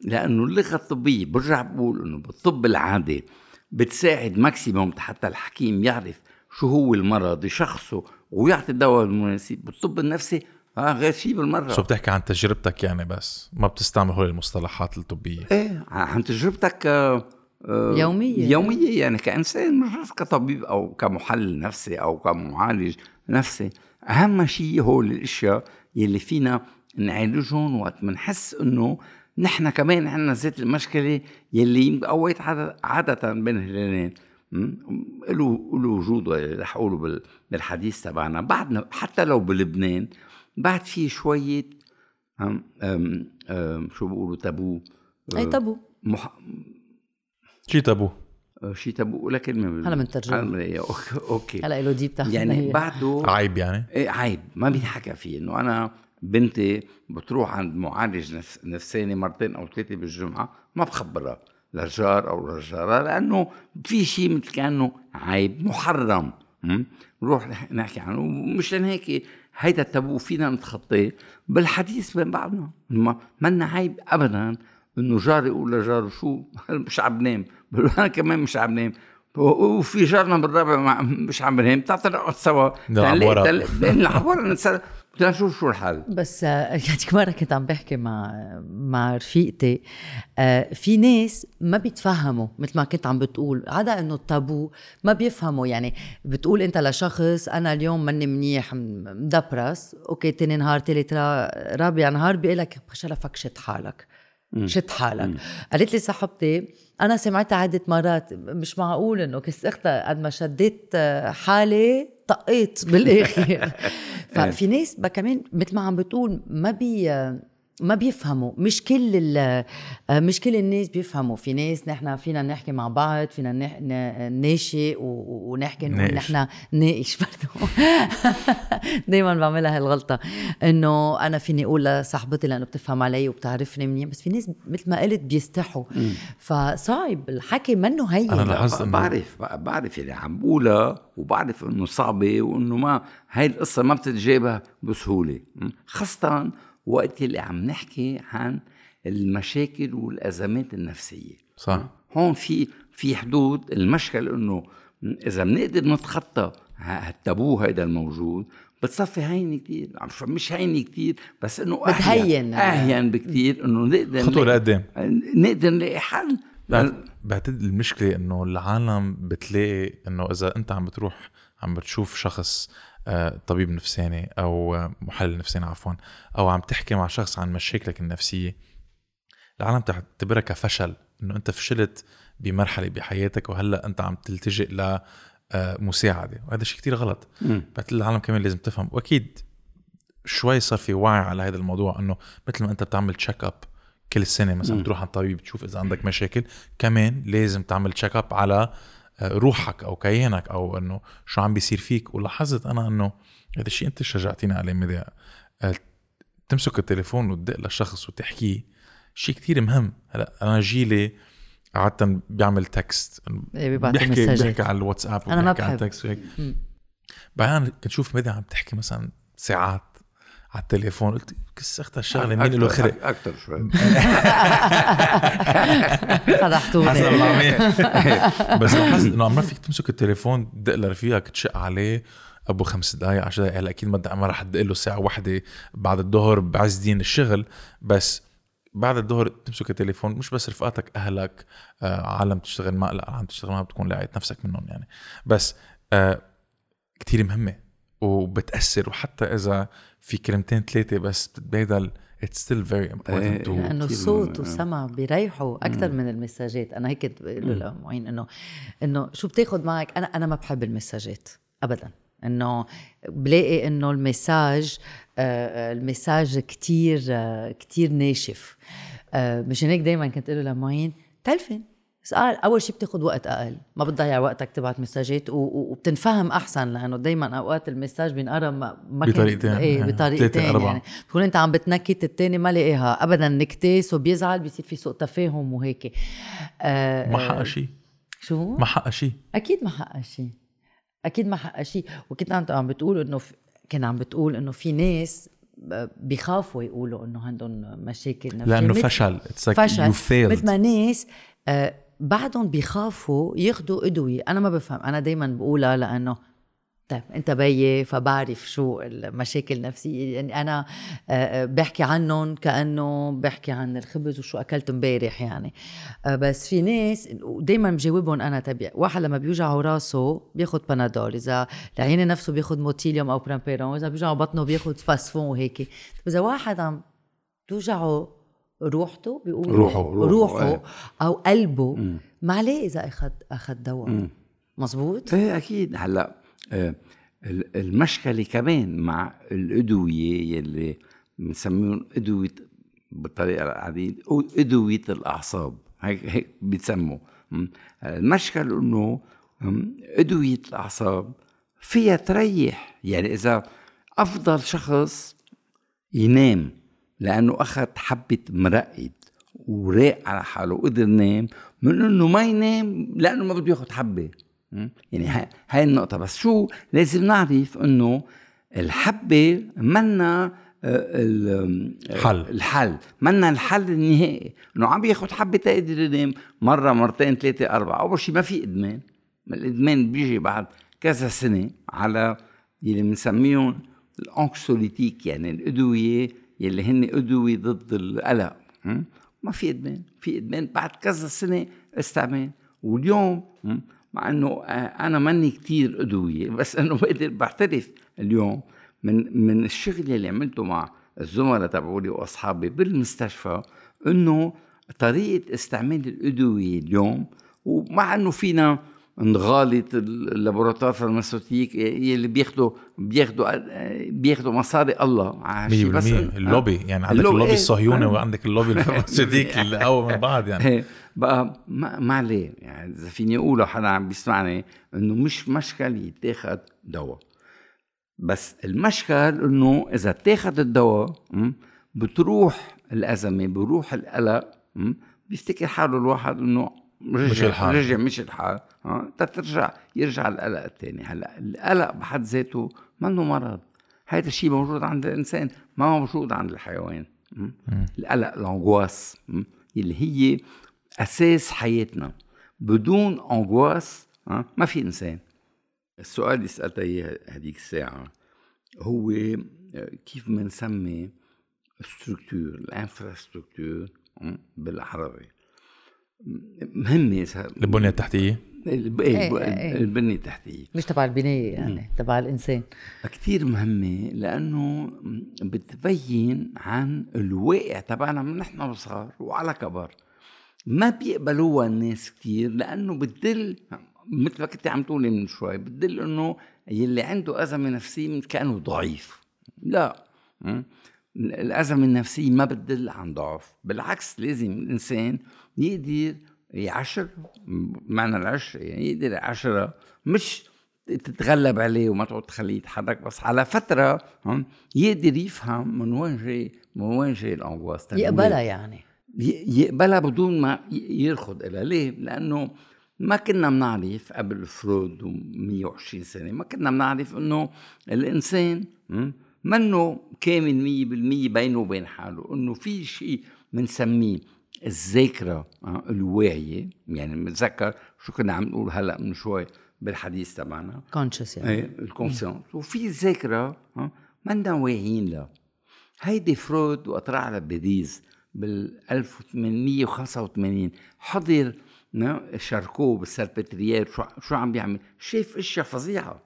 لأنه اللغة الطبية برجع بقول إنه بالطب العادي بتساعد maximum حتى الحكيم يعرف شو هو المرض يشخصه ويعطي الدواء المناسب. بالطب النفسي آه غير شيء بالمرة. شو بتحكي عن تجربتك يعني بس؟ ما بتستعمل هول المصطلحات الطبية. إيه عن تجربتك آه يومية يومية يعني كإنسان مش بس كطبيب أو كمحلل نفسي أو كمعالج نفسي. أهم شيء هو الأشياء يلي فينا نعالجهم وقت بنحس إنه نحن كمان عندنا ذات المشكلة يلي أوقات عادة بين الهلالين له له وجود رح أقوله بالحديث تبعنا. بعدنا حتى لو بلبنان بعد في شوية أم أم أم شو بيقولوا تابو. أي تابو. مح... شي تابو آه، شي تابو ولا كلمه هلا بنترجم أوكي هلا له دي يعني بعده عيب يعني إيه عيب ما بينحكى فيه انه أنا بنتي بتروح عند معالج نفساني مرتين أو ثلاثة بالجمعه ما بخبرها للجار أو للجاره لأنه في شيء مثل كانه عيب محرم نروح نحكي عنه ومشان هيك هيدا التابو فينا نتخطيه بالحديث بين بعضنا ما منا عيب ابدا انه جاري يقول لجاره شو مش عم بنام بقول أنا كمان مش عم بنام وفي جارنا بالرابع مش عم بنام تعال نقعد سوا. نلعب ورا. نلعب ورا لها شو الحل؟ بس يعني مرة كنت عم بحكي مع مع رفيقتي. آه، في ناس ما بيتفهموا مثل ما كنت عم بتقول. عدا إنه التابو ما بيفهموا. يعني بتقول أنت لشخص أنا اليوم ماني منيح مدبرس. أوكي تاني نهار تالت رابع نهار بيقول لك شرفك شد حالك. شد حالك. قالت لي صاحبتي أنا سمعتها عدة مرات مش معقول إنه كس اختها قد ما شديت حالي طقيت بالآخر. ففي ناس كمان مثل ما عم بتقول ما بي ما بيفهموا. مش كل مش كل الناس بيفهموا. في ناس نحن فينا نحكي مع بعض فينا ناشي ونحكي إنه نحن ناقش برضه دائما بعملها هالغلطه إنه أنا فيني أقول لصاحبتي لأنه بتفهم علي وبتعرفني منيح بس في ناس مثل ما قلت بيستحوا. فصعب. الحكي منه هين. أنا لاحظت بعرف بعرف اللي عم بقولها وبعرف إنه صعبة وإنه ما هاي القصة ما بتتجابه بسهولة. خاصة وقت اللي عم نحكي عن المشاكل والأزمات النفسية. صح. هون في في حدود المشكل إنه إذا بنقدر نتخطى هالتابو هيدا الموجود بتصفي هينه كثير مش هينه كثير بس إنه بتهين أهين بكثير إنه نقدر خطوة لقدام. نقدر نلاقي حل. بعتقد المشكلة إنه العالم بتلاقي إنه إذا أنت عم بتروح عم بتشوف شخص آه، طبيب نفساني أو محلل نفساني عفوا أو عم تحكي مع شخص عن مشاكلك النفسية. العالم تعتبرها كفشل إنه أنت فشلت بمرحلة بحياتك وهلأ أنت عم تلتجئ ل آه، مساعدة وهذا شيء كتير غلط. بعتقد العالم كمان لازم تفهم. وأكيد شوي صار في وعي على هذا الموضوع إنه مثل ما أنت بتعمل check up كل سنة مثلا بتروح عند طبيب تشوف إذا عندك مشاكل كمان لازم تعمل check up على روحك أو كيانك أو إنه شو عم بيصير فيك. ولاحظت أنا إنه هذا الشيء أنت شجعتيني عليه مدى تمسك التليفون وتدق لشخص وتحكيه شيء كتير مهم. هلا أنا جيلي عادة بيعمل text. إيه، بيحكي. بيحكي على الواتساب أنا ما على بحب. ال text وهيك. بعدين كنت أشوف مدى عم تحكي مثلا ساعات. على التليفون. قلت كس اختها الشغله مين له خلق أكثر شوي. فضحتوني. بس لاحظت انه عمرك فيك تمسك التليفون تدق لرفيقك تشق عليه أبو خمس دقائق عشر دقائق هلا أكيد ما ما رح تدق له ساعة واحدة بعد الظهر بعز دين الشغل. بس بعد الظهر تمسك التليفون مش بس رفقاتك أهلك آه عالم تشتغل معها لا عم تشتغل معها بتكون لاقيت نفسك منهم يعني. بس آه كتير مهمة وبتأثر. وحتى إذا في كلمتين ثلاثة بس بتتبادل it's still very important إيه. to لأنه مهم. والسمع بيريحوا أكثر من المساجات. أنا هيك بقول له لمعين انه إنه شو بتاخذ معك؟ أنا أنا ما بحب المساجات ابدا. إنه بلاقي إنه المساج آه، آه، المساج كتير آه، كتير ناشف. آه، مشان هيك دائما كنت أقول له لمعين تلفن أول شيء بتاخذ وقت أقل ما بتضيع وقتك تبعت مساجات وبتنفهم أحسن لأنه دائما أوقات المساج بينقرا ما بطريقتين. إيه يعني بطريقتين. يعني. بتكون أنت عم بتنكت التاني ما لاقيها ابدا نكتة سو بيزعل بيصير في سوء تفاهم وهيك. آه ما حقها شيء شو ما حقها شيء أكيد ما حقها شيء أكيد ما حقها شيء وكنت انت عم بتقول إنه في... كان عم بتقول إنه في ناس بيخافوا يقولوا إنه عندهم مشاكل نفسية. لأنه فشل. اتس فشل. مثل ما ناس آه بعدهم بيخافوا ياخذوا أدوية. أنا ما بفهم. أنا دائما بقولها لأنه طيب أنت بيي فبعرف شو المشاكل النفسية. يعني أنا آه، آه، بحكي عنهم كأنه بحكي عن الخبز وشو اكلت امبارح يعني. آه، بس في ناس ودائما بجاوبهم أنا تبع واحد لما بيوجعه راسه بياخد بنادول إذا لعيني نفسه بياخد موتيليوم أو برامبيرون إذا بيوجعه بطنه بياخد سباسفون وهيك. إذا واحد عم توجعه روحته بيقول روحه- روحه، روحه إيه. أو قلبه. ما عليه إذا اخذ اخذ دواء. مزبوط إيه أكيد. هلأ آه، ال- المشكلة كمان مع الأدوية يلي بنسميهم أدوية بالطريقة العادية أدوية الأعصاب. هيك هيك بيتسموا. المشكل إنه أدوية الأعصاب فيها تريح. يعني إذا أفضل شخص ينام. لأنه أخذ حبة مرقد وراق على حاله وقدر ينام من إنه ما ينام لأنه ما بده ياخذ حبة? يعني ها- هاي النقطة. بس شو لازم نعرف إنه الحبة منا آه، ال- آه، حل. الحل. منا الحل النهائي. إنه عم ياخذ حبة تقدر ينام مرة مرتين ثلاثة أربعة. أول شيء ما في إدمان. الإدمان بيجي بعد كذا سنة على يلي بنسميهم الأنكسوليتيك يعني الأدوية يلي هن ادويه ضد القلق? ما في إدمان في إدمان بعد كذا سنة استعمال واليوم? مع إنه آه، أنا ماني كتير ادويه بس إنه بقدر بعترف اليوم من من الشغل اللي عملته مع الزملاء تبعولي وأصحابي بالمستشفى إنه طريقة استعمال الأدوية اليوم ومع إنه فينا نغالط ال laboratoires pharmaceutiques يلي بياخدوا بياخدوا بياخدوا مصاري الله. على 100% هالشي. بس اللوبي يعني عندك اللوبي، اللوبي إيه. الصهيوني آه. وعندك اللوبي ال pharmaceutique اللي اول من بعض يعني. إيه. بقى ما, ما عليه. يعني إذا فيني أقول لو حدا عم بيسمعني إنه مش مشكل يتاخد دواء. بس المشكل إنه إذا اتاخد الدواء بتروح الأزمة بروح القلق بيفتكر حاله الواحد إنه رجع مش الحال. رجع مش الحال ها؟ تترجع يرجع القلق الثاني هلأ القلق بحد ذاته منه مرض. هذا الشيء موجود عند الإنسان ما موجود عند الحيوان. م? القلق ال angoisse? اللي هي أساس حياتنا. بدون angoisse؟ ما في إنسان. السؤال اللي سألته إياه هذيك الساعة هو آه، كيف بنسمي structure ال infrastructure بالعربي. مهمه البنية التحتية؟ إيه، إيه، إيه. البنية التحتية. مش تبع البنايه يعني تبع الإنسان. كتير مهمة لأنه بتبين عن الواقع تبعنا من نحن وصغار وعلى كبر ما بيقبلوها الناس كتير لأنه بتدل مثل ما كنت عم تقولي من شوي بتدل إنه يلي عنده أزمة نفسية كأنه ضعيف. لا. م? الأزمة النفسية ما بتدل عن ضعف. بالعكس لازم الإنسان يقدر يعشر معنى العشر يعني يقدر يعشرها مش تتغلب عليه وما تقعد تخليه يتحرك بس على فترة هم، يقدر يفهم من وين جاي من وين جاي الانغواس يقبلها يعني. يقبلها بدون ما يرخض إلها ليه؟ لأنه ما كنا بنعرف قبل فرويد و120 سنة ما كنا بنعرف إنه الإنسان منه كامل مية بالمية بينه وبين حاله إنه في شيء بنسميه الذاكرة آه، الواعية يعني بنتذكر شو كنا عم نقول هلأ من شوي بالحديث تبعنا. conscious يعني. إيه ال conscience وفي ذاكرة آه، منا واعيين لها. هيدي فرويد وقت على باريس بال 1885 حضر شاركو بالسالبتريير شو شو عم بيعمل؟ شاف أشياء فظيعة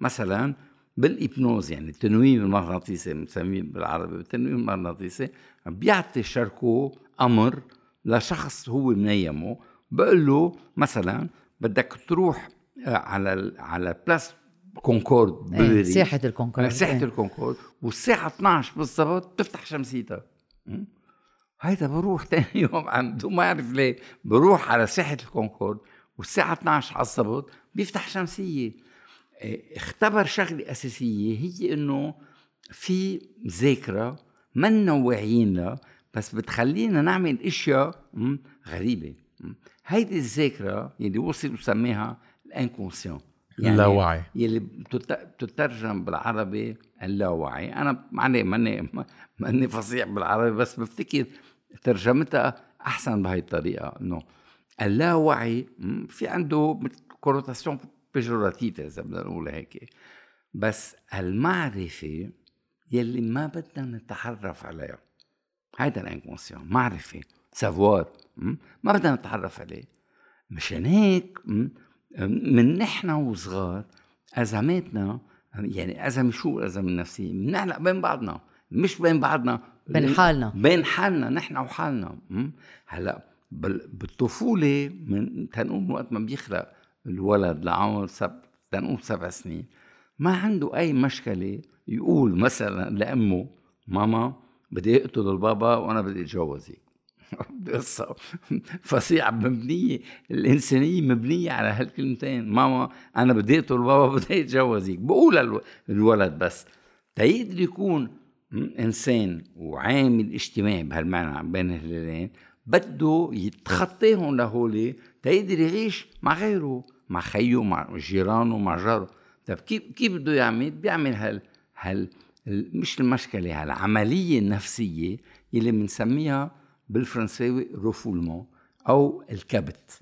مثلا بال hypnose يعني التنويم المغناطيسي بنسميه بالعربي التنويم المغناطيسي بيعطي شاركو أمر لشخص هو منيمه بقول له مثلا بدك تروح آه، على على place Concorde إيه ساحة الكونكورد. ساحة إيه. الكونكورد. والساعة 12 بالضبط تفتح شمسيتها. هيدا بروح تاني يوم عم ما اعرف ليه بروح على ساحة الكونكورد والساعة 12 على الضبط بيفتح شمسية. إيه، اختبر شغلة أساسية هي إنه في ذاكرة منا واعيين لها بس بتخلينا نعمل إشياء غريبة. هيدي الذاكرة يلي وصل وسميها ال inconscient. يعني اللاوعي. يلي بتترجم بالعربي اللاوعي. أنا معني ماني ماني فصيح بالعربي بس بفتكر ترجمتها أحسن بهي الطريقة. إنه اللاوعي في عنده connotation péjorative إذا بدنا نقول هيك. بس المعرفة يلي ما بدنا نتعرف عليها. هيدا ال inconscient معرفه savoir ما بدنا نتعرف عليه. مشان هيك من نحن وصغار أزماتنا يعني أزمة شو الازمه النفسيه بنعلق بين بعضنا مش بين بعضنا بين حالنا. بين حالنا نحن وحالنا هلأ بالطفولة من تنقول وقت ما بيخلق الولد لعمر سب تنقول سبع سنين ما عنده أي مشكلة يقول مثلا لأمه ماما بدي اقتل البابا وأنا بدي اتجوزك قصة فصيعة مبنية الإنسانية مبنية على هالكلمتين. ماما أنا بدي أقتل البابا بدي أتجوزك بقول الولد بس. تيقدر يكون إنسان وعامل اجتماعي بهالمعنى بين الهلالين بده يتخطيهم لهولي تيقدر يعيش مع غيره مع خيه مع جيرانه مع جاره. طيب كيف كيف بده يعمل؟ بيعمل هال هال مش المشكلة هالعمليه النفسيه اللي بنسميها بالفرنساوي روفولمون أو الكبت.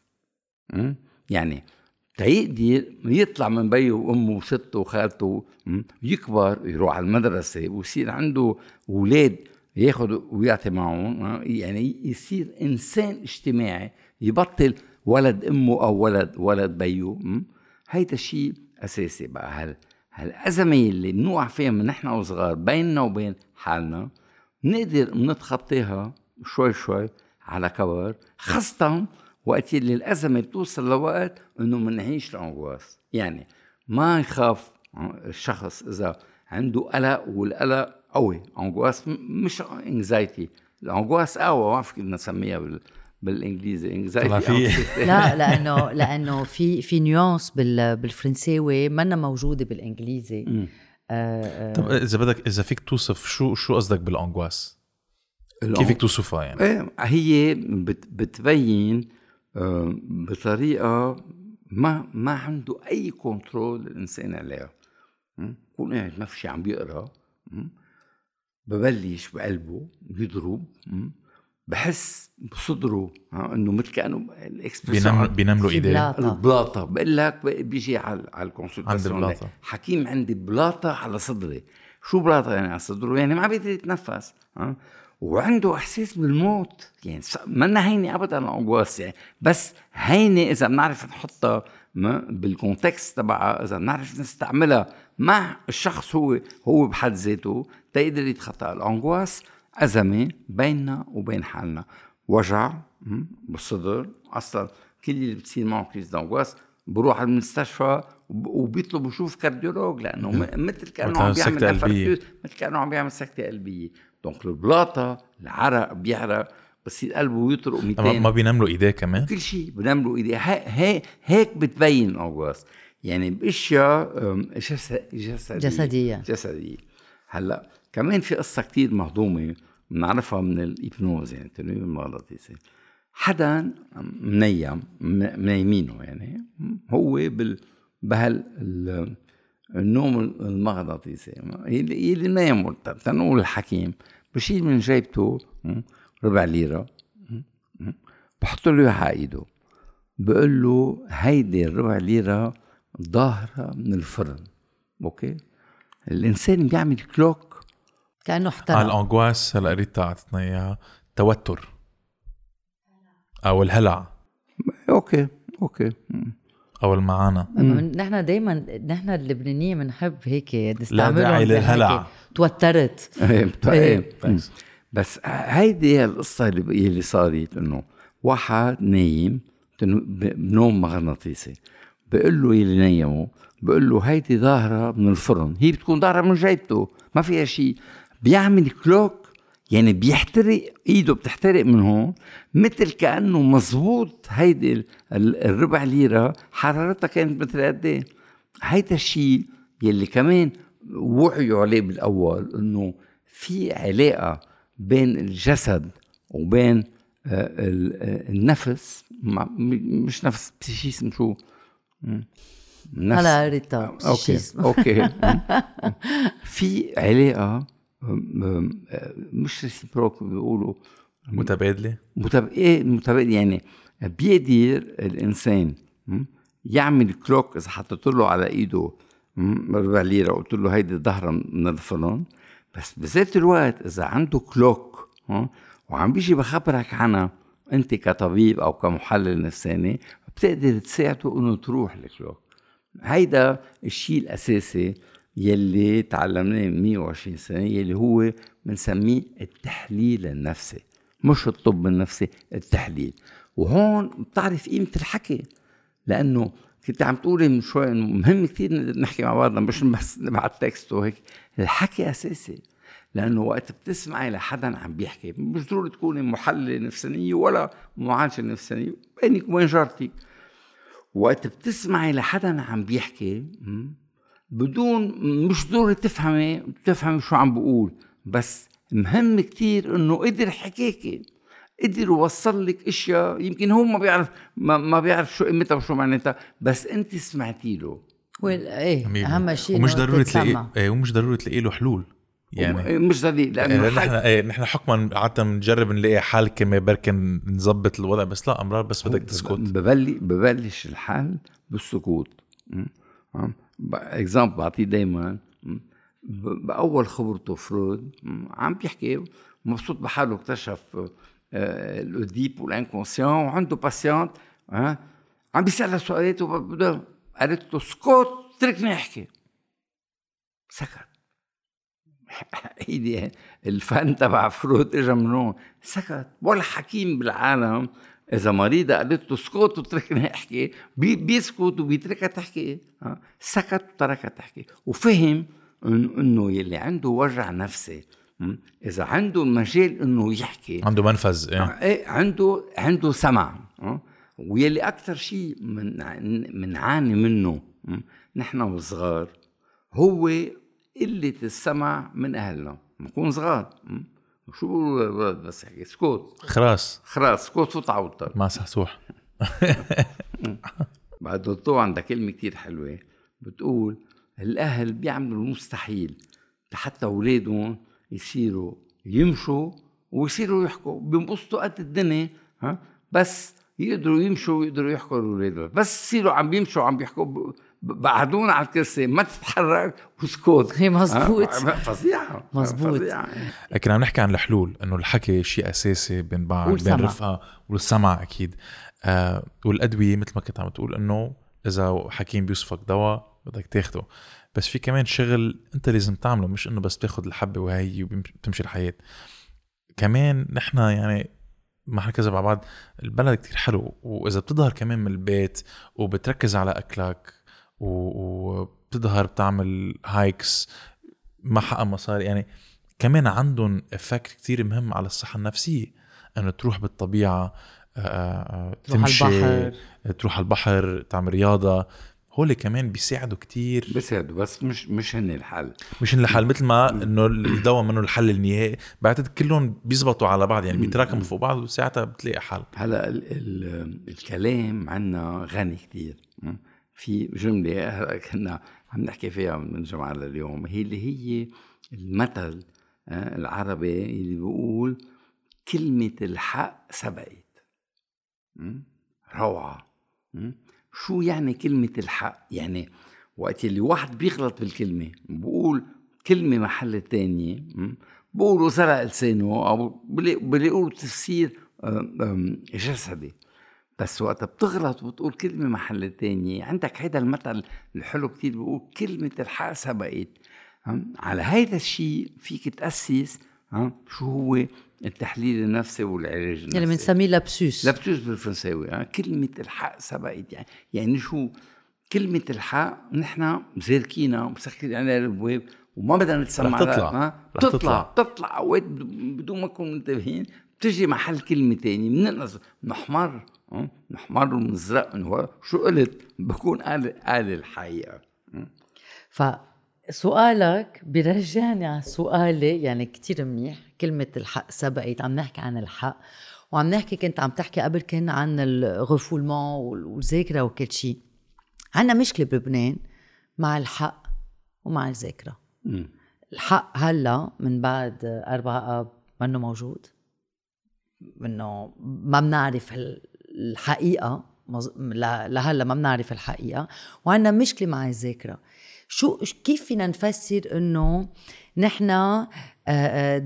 يعني تيقدر يطلع من بيه وأمه وستة وخالته يكبر يروح على المدرسة ويصير عنده أولاد ياخذ ويعطي معهم يعني يصير إنسان اجتماعي يبطل ولد أمه أو ولد ولد بيه هيدا شيء أساسي بقى هل هالأزمة اللي بنوقع فيها من نحن وصغار بيننا وبين حالنا بنقدر نتخطيها شوي شوي على كبر خاصة وقت اللي الأزمة بتوصل لوقت إنه منعيش الأنغواس يعني ما يخاف الشخص إذا عنده قلق والقلق قوي angoisse مش anxiety ال angoisse قوي ما فيك نسميها بال بالإنجليزي anxiety لا لأنه لأنه في في nuance بالفرنساوي منا موجودة بالإنجليزي. آه آه. طب إذا بدك إذا فيك توصف شو شو قصدك بال angoisse كيف فيك توصفها يعني؟ إيه هي بت بتبين آه بطريقة ما ما عنده أي control الإنسان عليها. يكون قاعد ما في شيء عم بيقرأ. ببلش بقلبه بيضرب. بحس بصدره إنه مثل كأنه ال expression بينملوا إيديه. البلاطه بقول لك بيجي على على ال consultation حكيم عندي بلاطة على صدري. شو بلاطة يعني على صدره؟ يعني ما بيقدر يتنفس ها؟ وعنده إحساس بالموت. يعني منا هينة ابدا ال angoisse يعني. بس هينة إذا بنعرف نحطها بال contexte تبعها إذا بنعرف نستعملها مع الشخص هو هو بحد ذاته تقدر يتخطى ال angoisse أزمة بيننا وبين حالنا. وجع بالصدر أصلا كل اللي بتصير معه crise d'angoisse بروح على المستشفى وبيطلب يشوف cardiologue لأنه مثل كأنه عم بيعمل مثل كأنه عم بيعمل سكتة قلبية. دونك البلاطة العرق بيعرق بصير قلبه يطرق 200 ما بينام له إيديه كمان. كل شيء بينام له ايديه هي هيك بتبين الاغواس يعني بأشياء جسدية. جسدية. جسدية. هلأ كمان في قصة كتير مهضومة بنعرفها من الإبنوز يعني التنويم المغناطيسي حدا منيم منيمينه يعني هو بال بهال النوم المغناطيسي اللي منيم تنقول الحكيم. بشيل من جيبته ربع ليرة بحط له على إيده. بقول له هيدي الربع ليرة ظاهرة من الفرن. okay؟ الإنسان بيعمل cloque كأنه احترق. على ال angoisse هلا ريتا اعطتنا إياها. توتر. أو الهلع. okay okay. أو المعاناه نحن دائما نحن اللبنانيين بنحب هيك لا نستعملهم داعي بهيك للهلع. توترت. إيه، بت- إيه. إيه. بس. هيدي هي القصة اللي اللي صارت إنه واحد نايم تنو- ب- بنوم مغناطيسي بقول له يلي نيمه بقول له هيدي ظاهرة من الفرن. هي بتكون ظاهرة من جيبته. ما فيها شيء بيعمل cloque يعني بيحترق إيده بتحترق من هون مثل كأنه مزبوط هيدي ال- ال- الربع ليرة حرارتها كانت مثل قد إيه. هيدا الشيء يلي كمان وعيوا عليه بالأول إنه في علاقة بين الجسد وبين آه، آه، النفس مش نفس psychisme شو. نفس. هلا ريتا okay psychisme. Okay. في علاقة مش réciproque بيقولوا متبادله متب... إيه متبادل؟ يعني بيقدر الإنسان? يعمل cloque إذا حطيت له على إيده? ربع ليرة وقلت له هيدي ظهرها من الفرن بس بذات الوقت إذا عنده cloque وعم بيجي بخبرك عنها أنت كطبيب أو كمحلل نفساني بتقدر تساعده إنه تروح ال cloque هيدا الشيء الأساسي يلي تعلمناه من 120 سنة يلي هو بنسميه التحليل النفسي. مش الطب النفسي التحليل. وهون بتعرف قيمة الحكي. لأنه كنت عم تقولي من شوي إنه مهم كثير نحكي مع بعضنا مش بس نبعت تكست وهيك. الحكي أساسي. لأنه وقت بتسمعي لحدا عم بيحكي مش ضروري تكوني محلله نفسانية ولا معالجة نفسانية بينك وبين جارتك. وقت بتسمعي لحدا عم بيحكي بدون مش ضروري تفهمي تفهمي شو عم بقول بس مهم كتير إنه قدر حكيكي قدر يوصل لك إشياء يمكن هو ما بيعرف ما, ما بيعرف شو قيمتها وشو معناتها بس أنت سمعتي له. وال- إيه أمين. أهم شيء ومش ضروري. تلاقي إيه ومش ضروري تلاقي له حلول يعني. مش دليل إيه، لأنه نحن حك- إيه نحن حكما عادة بنجرب نلاقي حل كما بركن نظبط الوضع بس لا أمرار بس بدك تسكت. ببلش ببلش الحل بالسكوت. exemple بعطيه دائما بأول خبرته فرويد عم بيحكي مبسوط بحاله اكتشف آه، الأوديب وال inconscient وعنده patiente عم بيسالها سؤالات قالت له اسكت اتركني أحكي. سكت. الفن تبع فرويد اجى من هون سكت. ولا حكيم بالعالم. إذا مريضه قالت له اسكت وتركني احكي بي بيسكت وبيتركها تحكي سكت وتركها تحكي. وفهم إنه يلي عنده وجع نفسي إذا عنده المجال إنه يحكي. عنده منفذ إيه. إيه عنده عنده سمع ويلي أكثر شيء من منعاني منه نحن وصغار هو قلة السمع من أهلنا. بنكون صغار شو بس يحكي اسكت خلاص. خلاص اسكت فوت على مع سحسوح بعد الدكتور عندها كلمة كتير حلوة. بتقول الأهل بيعملوا المستحيل حتى أولادهم يصيروا يمشوا ويصيروا يحكوا. بينبسطوا قد الدنيا ها؟ بس يقدروا يمشوا ويقدروا يحكوا لأولادهم. بس يصيروا عم بيمشوا وعم بيحكوا ب- بقعدون على الكرسي ما تتحرك واسكت هي مزبوط. ها؟ فظيعة مزبوط. لكن عم نحكي عن الحلول إنه الحكي شيء أساسي بين بعض بين. رفقه والسمع أكيد آه والأدوية مثل ما كنت عم تقول إنه إذا حكيم بيوصفك دواء بدك تاخده بس في كمان شغل أنت لازم تعمله مش إنه بس تاخذ الحبة وهي وبتمشي الحياة كمان نحن يعني ما حنكذب على بعض البلد كتير حلو وإذا بتظهر كمان من البيت وبتركز على أكلك وبتظهر بتعمل hikes ما حقق مصاري. يعني كمان عندهم effect كتير مهم على الصحة النفسية. إنه تروح بالطبيعة آه، آه، تروح على تمشي البحر. تروح على البحر تعمل رياضة. هول كمان بيساعدوا كتير. بيساعدوا بس مش مش هن الحل. مش الحل. مثل ما إنه الدواء منه الحل النهائي. بعتقد كلهم بيزبطوا على بعض. يعني بيتراكموا فوق بعض وساعتها بتلاقي حل. هلا ال ال الكلام عنا غني كتير. م? في جملة كنا عم نحكي فيها من جمعة لليوم هي اللي هي المثل آه، العربي اللي بيقول كلمة الحق سبقت? روعة? شو يعني كلمة الحق يعني وقت اللي واحد بيغلط بالكلمة بقول كلمة محل التانية م? بقولوا سرق لسانه أو بلاقوا تفسير آه، جسدي بس وقت بتغلط وبتقول كلمة محل التانية عندك هيدا المثل الحلو كتير بيقول كلمة الحق سبقت على هيدا الشيء فيك تأسس شو هو التحليل النفسي والعلاج النفسي. اللي بنسميه لابسوس. لابسوس بالفرنساوي كلمة الحق سبقت يعني يعني شو؟ كلمة الحق نحن زاركينا ومسكرين عليها الأبواب وما بدنا نتسمع رح تطلع. رح تطلع تطلع. أوقات بدون ما نكون منتبهين بتجي محل كلمة تانية بننقص بنحمر. نحمر ونزرق من ورا شو قلت بكون قال قال الحقيقة فسؤالك بيرجعني على سؤالي يعني كتير منيح كلمة الحق سبقت عم نحكي عن الحق وعم نحكي كنت عم تحكي قبل كنا عن الغفولمون والذاكرة وكل شيء. عنا مشكلة بلبنان مع الحق ومع الذاكرة. الحق هلأ من بعد أربعة أب منه موجود انه ما بنعرف الحقيقة لهلا ما بنعرف الحقيقة. وعندنا مشكلة مع الذاكرة. شو كيف فينا نفسر إنه نحن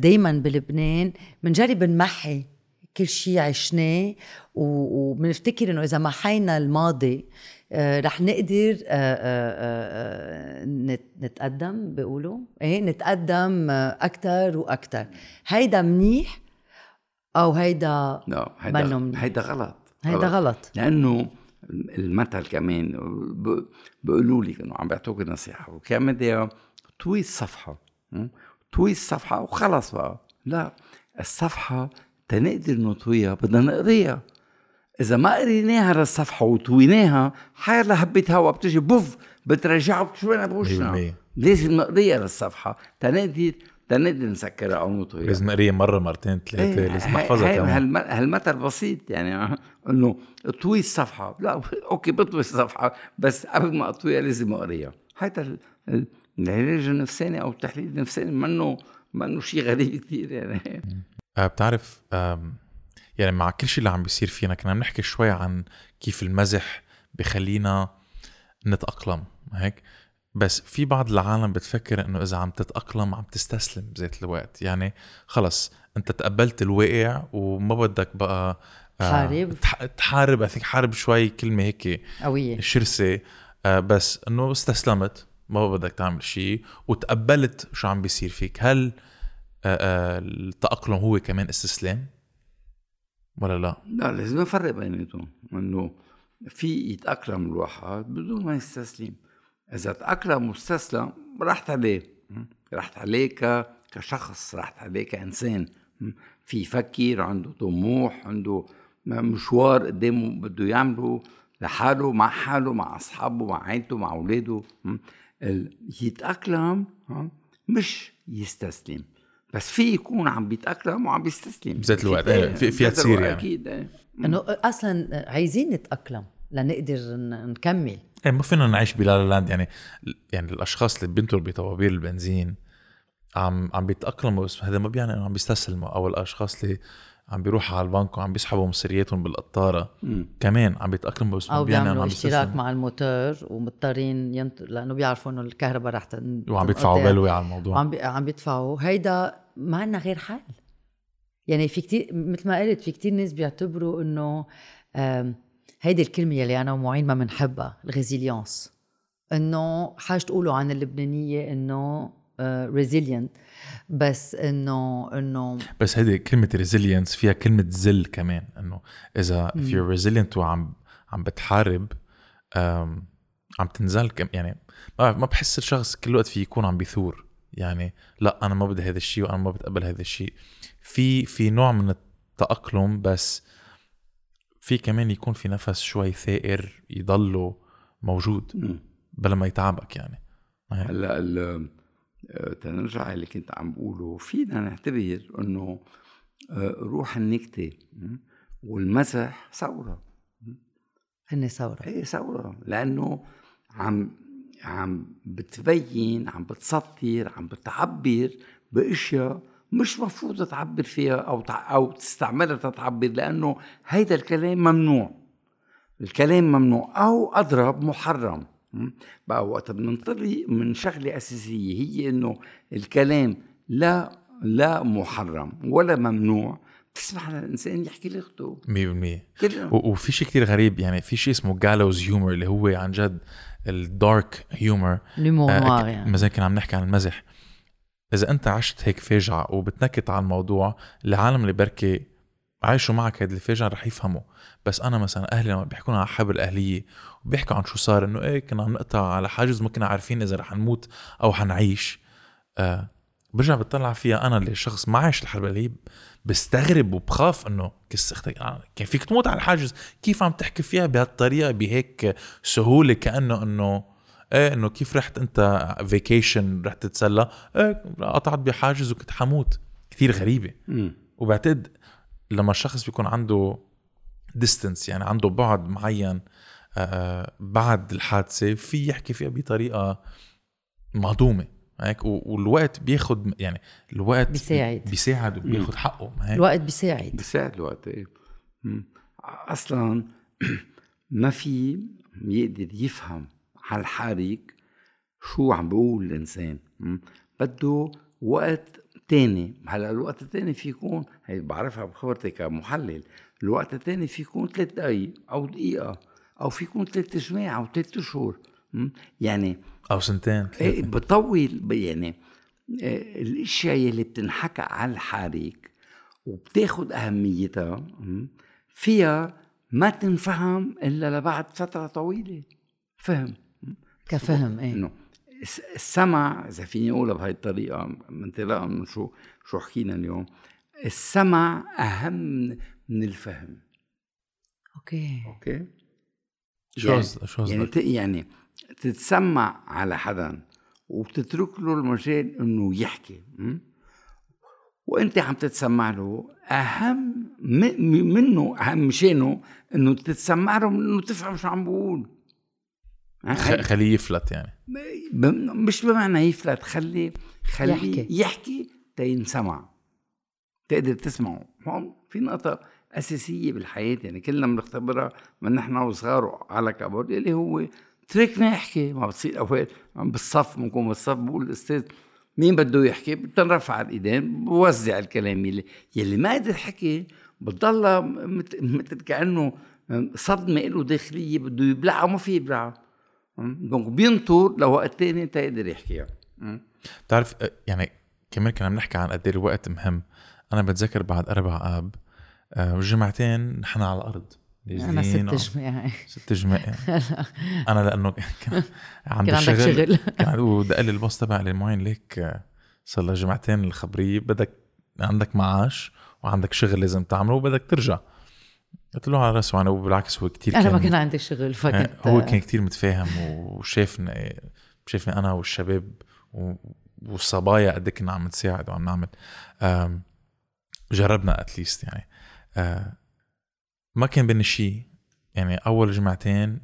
دائما بلبنان بنجرب نمحي كل شيء عشناه؟ وبنفتكر إنه إذا محينا الماضي رح نقدر نتقدم بيقولوا؟ إيه نتقدم أكثر وأكثر هيدا منيح أو هيدا لا هيدا هيدا غلط. هيدا غلط. لأنه المثل كمان بيقولوا لي إنه عم بيعطوك نصيحة وكان بدي طوي الصفحة طوي الصفحة وخلص بقى. لا الصفحة تنقدر نطويها بدنا نقريها. إذا ما قريناها للصفحه وطويناها حيلا هبة هوا بتجي بوف بترجعها بتشوفنا بوشنا. لازم نقريها للصفحة. تنقدر تنقدر نسكرها أو نطويها لازم نقريها مرة مرتين ثلاثة إيه لازم نحفظها كمان. هالمثل بسيط يعني إنه اطوي الصفحة. لا أوكي بطوي الصفحة بس قبل ما أطويها لازم أقريها. هذا العلاج النفساني أو التحليل النفساني منه منه شيء غريب كثير يعني. أه بتعرف يعني مع كل شيء اللي عم بيصير فينا كنا عم نحكي شوي عن كيف المزح بخلينا نتأقلم هيك؟ بس في بعض العالم بتفكر إنه إذا عم تتأقلم عم تستسلم بذات الوقت. يعني خلص أنت تقبلت الواقع وما بدك بقى تحارب. تحارب. اي حارب شوي كلمة هيك قوية. شرسة. آه، بس إنه استسلمت ما بدك تعمل شيء وتقبلت شو عم بيصير فيك. هل آه، آه، التأقلم هو كمان استسلام؟ ولا لا؟ لا لازم نفرق بيناتهم. إنه في يتأقلم الواحد بدون ما يستسلم. إذا تأقلم واستسلم راحت عليه راحت عليه كشخص راحت عليه كانسان في يفكر عنده طموح عنده مشوار قدامه بده يعمله لحاله مع حاله مع أصحابه مع عائلته مع أولاده. يتأقلم مش يستسلم. بس في يكون عم بيتأقلم وعم بيستسلم. بذات الوقت. في فيها تصير يعني. أكيد. إنه أصلا عايزين نتأقلم. لنقدر نكمل. إيه ما فينا نعيش بلا لاند يعني يعني الأشخاص اللي بينطروا بطوابير البنزين عم عم بيتأقلموا بس هذا ما بيعني إنه عم بيستسلموا. أو الأشخاص اللي عم بيروحوا على البنك وعم بيسحبوا مصرياتهم بالقطارة مم. كمان عم بيتأقلموا بس ما بيعني إنه عم اشتراك مع الموتور ومضطرين ينط... لأنه بيعرفوا إنه الكهرباء رح تن... وعم بيدفعوا بلوي على الموضوع. وعم بي... عم بيدفعوا. هيدا ما عندنا غير حل. يعني في كتير مثل ما قلت في كتير ناس بيعتبروا إنه هيدي الكلمة يلي أنا ومعين ما بنحبها الريزيليونس إنه حاجة تقولوا عن اللبنانية إنه resilient uh, بس إنه إنه بس هيدي كلمة resilience فيها كلمة ذل كمان إنه إذا if you're resilient وعم عم بتحارب عم تنزل كم يعني ما بحس الشخص كل وقت في يكون عم بيثور. يعني لا أنا ما بدي هذا الشيء وأنا ما بتقبل هذا الشيء. في في نوع من التأقلم بس في كمان يكون في نفس شوي ثائر يضلوا موجود. بلا ما يتعبك يعني. هلأ ال- آه، تنرجع اللي كنت عم بقوله. فينا نعتبر إنه آه، روح النكتة والمزح ثورة. هن ثورة. هي ثورة. لأنه عم عم بتبين عم بتسطر عم بتعبر بأشياء مش مفروض تعبر فيها أو تع- أو تستعملها تتعبر لأنه هيدا الكلام ممنوع. الكلام ممنوع أو اضرب محرم? بقى وقت بننطلق من شغلة أساسية هي إنه الكلام لا لا محرم ولا ممنوع. بتسمح للإنسان يحكي لغته 100% كل و- وفي شيء كتير غريب يعني في شيء اسمه جالوز هيومر اللي هو عن جد الدارك هيومر لومور آه، يعني. مثلا كنا عم نحكي عن المزح. إذا أنت عشت هيك فاجعه وبتنكت على الموضوع العالم اللي بركي عايشوا معك هيدي الفاجعه رح يفهموا. بس أنا مثلا أهلي لما بيحكونا على حرب الاهليه وبيحكوا عن شو صار إنه إيه كنا عم نقطع على حاجز ما كنا عارفين إذا رح نموت أو حنعيش. آه برجع بطلع فيها أنا اللي شخص ما عايش الحرب الاهليه بستغرب وبخاف إنه كس أختك آه، كان فيك تموت على الحاجز؟ كيف عم تحكي فيها بهالطريقة بهيك سهولة كأنه إنه إيه إنه كيف رحت أنت vacation رحت تتسلى؟ إيه قطعت بحاجز وكنت حموت. كثير غريبة. م. وبعتقد لما الشخص بيكون عنده ديستنس يعني عنده بعد معين آه، بعد الحادثة في يحكي فيها بطريقة مهضومة. هيك؟ والوقت بياخد يعني الوقت بيساعد. بيساعد وبياخد حقه. ما هيك؟ الوقت بيساعد. بيساعد الوقت إيه. أصلا ما في يقدر يفهم على شو عم بيقول الإنسان. بده وقت تاني هلأ الوقت التاني في يكون هي بعرفها بخبرتي كمحلل الوقت التاني في يكون ثلاث دقايق أو دقيقة أو في يكون ثلاث جماع أو ثلاث أشهر. يعني أو سنتين إيه بطول يعني إيه الأشياء اللي بتنحكى على الحريق وبتاخد أهميتها فيها ما تنفهم إلا لبعد فترة طويلة فهم كفهم إيه. إنه الس- السمع إذا فيني أقولها بهي الطريقة انطلاقا من شو شو حكينا اليوم السمع أهم من الفهم. okay. Okay؟ شو يعني- قصدك شو يعني يعني تتسمع على حدا وبتترك له المجال إنه يحكي م? وأنت عم تتسمع له أهم منه أهم مشانه إنه تتسمع له من إنه تفهم شو عم بقول. خليه يفلت يعني. ب- مش بمعنى يفلت خلي خليه يحكي. يحكي, تينسمع تقدر تسمعه. هون في نقطة أساسية بالحياة يعني كلنا بنختبرها من نحن وصغار على كبر اللي هو تركنا يحكي. ما بتصير أوقات عم بالصف بنكون بالصف بقول الأستاذ مين بده يحكي؟ بتنرفع الإيدين بوزع الكلام يلي يلي ما قدر حكي بتضلها مت- مثل كأنه صدمة له داخلية بده يبلعها وما في يبلعها دونك بينطر لوقت تاني تقدر يحكيها م? بتعرف آه، يعني كمان كنا بنحكي عن قد إيه الوقت مهم. أنا بتذكر بعد أربع آب آه، جمعتين نحن على الأرض. أنا ست جماعي ست جماع أنا لأنه كان عندي كان عندك شغل. كان ودق لي الباص تبع المعين ليك آه، صار لها جمعتين الخبرية. بدك عندك معاش وعندك شغل لازم تعمله وبدك ترجع. قلت له على راسه أنا وبالعكس هو كتير أنا ما كان عندي شغل فكنت هو كان كتير متفاهم وشافني شافني أنا والشباب والصبايا قد إيه كنا عم نساعد وعم نعمل. جربنا اتليست يعني. آه، ما كان بيني شيء يعني أول جمعتين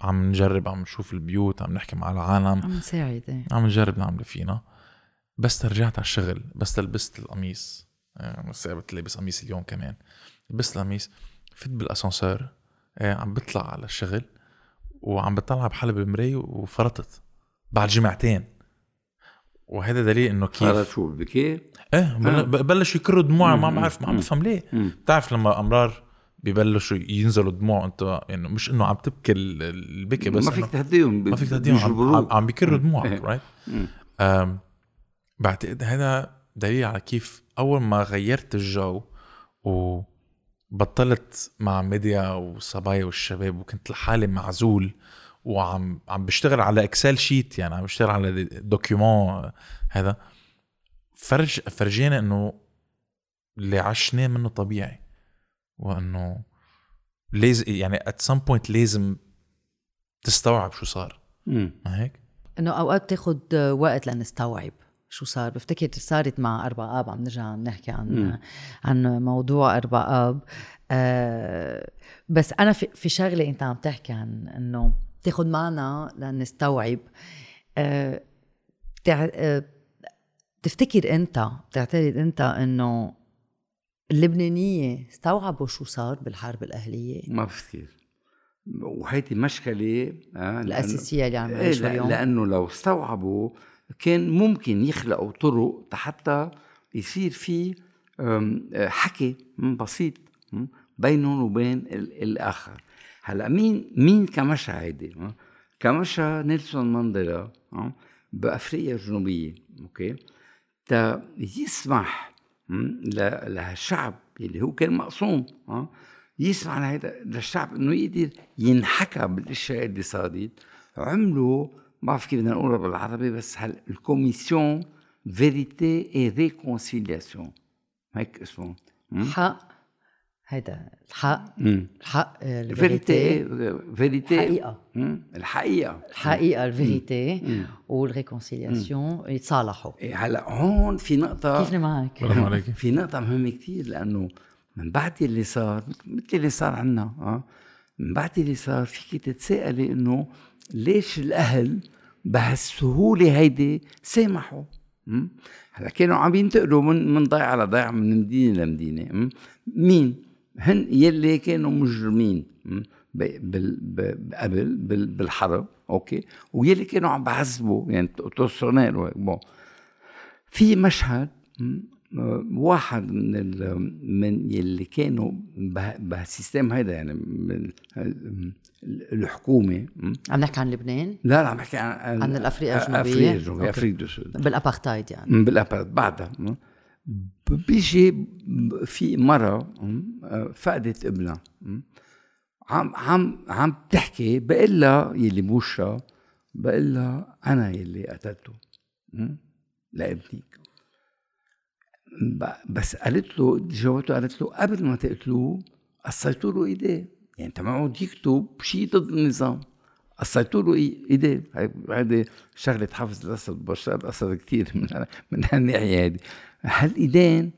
عم نجرب عم نشوف البيوت عم نحكي مع العالم. عم نساعد إيه. عم نجرب نعمل فينا. بس رجعت على الشغل بس لبست القميص. آه، بس قبل لابس قميص اليوم كمان. لبست القميص فت بالأسانسير آه، عم بطلع على الشغل وعم بطلع بحالي بالمراية وفرطت بعد جمعتين وهذا دليل إنه كيف شو بكي إيه بل- ببلش يكروا دموع ما. بعرف ما عم. بفهم ليه. بتعرف لما أمرار بيبلشوا ينزلوا دموع أنت يعني مش إنه عم تبكي ال- البكي بس ما فيك تهديهم ما فيك تهديهم عم. عم, بيكروا. دموعك إيه. right بعتقد هذا دليل على كيف أول ما غيرت الجو وبطلت مع ميديا والصبايا والشباب وكنت لحالي معزول وعم عم بشتغل على Excel sheet يعني عم بشتغل على document هذا. فرج فرجينا إنه اللي عشناه منه طبيعي وإنه لازم يعني ات سم بوينت لازم تستوعب شو صار. ما هيك؟ إنه أوقات بتاخد وقت لنستوعب. شو صار؟ بفتكر صارت مع أربع آب عم نرجع نحكي عن مم. عن موضوع أربع آب. آه بس أنا في, في شغلة أنت عم تحكي عن إنه تاخد معنا لنستوعب. آه تع... آه تفتكر أنت بتعتقد أنت إنه اللبنانية استوعبوا شو صار بالحرب الأهلية؟ ما بفكر وهيدي مشكلة آه، الأساسية اللي عم إيه نعيشها اليوم. لأنه لو استوعبوا كان ممكن يخلقوا طرق حتى يصير في حكي بسيط بينهم وبين ال- الآخر هلأ مين مين كمشى هيدي؟ كمشى نيلسون مانديلا ها؟ بأفريقيا الجنوبية okay تا يسمح لهالشعب اللي هو كان مقسوم ها يسمع لهيدا للشعب إنه يقدر ينحكى بالأشياء اللي صارت عملوا ما بعرف كيف بدنا نقولها بالعربي بس هال ال commission vérité et réconciliation. هيك اسمه? حق هيدا الحق مم. الحق vérité ال vérité. vérité. حقيقة مم. الحقيقة. الحقيقة ال vérité. وال réconciliation يتصالحوا. إيه، هلا هون في نقطة. كيفني معك؟ برافو عليك في نقطة مهمة كتير لأنه من بعد اللي صار مثل اللي صار عنا آه من بعد اللي صار فيك تتساءلي إنه ليش الأهل بهالسهولة هيدي سامحوا? هلا كانوا عم ينتقلوا من من ضيعة لضيعة من مدينة لمدينة م? مين؟ هن يلي كانوا مجرمين بال- قبل بال- بالحرب okay ويلي كانوا عم بعذبوا يعني bon في مشهد واحد من ال- من يلي كانوا به- بهالسيستم هيدا يعني الحكومة. عم نحكي عن لبنان لا لا عم بحكي عن عن الأفريقيا الجنوبية؟ أفريقيا الجنوبيه. Afrique du Sud بال apartheid يعني م، بال apart بعدها بيجي في مرة م، آه، فقدت ابنها. عم عم عم تحكي بقول لها يلي بوشها بقول لها أنا يلي قتلته لابنك بس قالت له جاوبته قالت له قبل ما تقتلوه قصيتوا له إيديه. يعني أنت يكتب شيء ضد النظام؟ قصيتوا له إيديه. هيدي شغلة حافظ الأسد بشار الأسد كثير من من هالناحيه هذه. هالايدين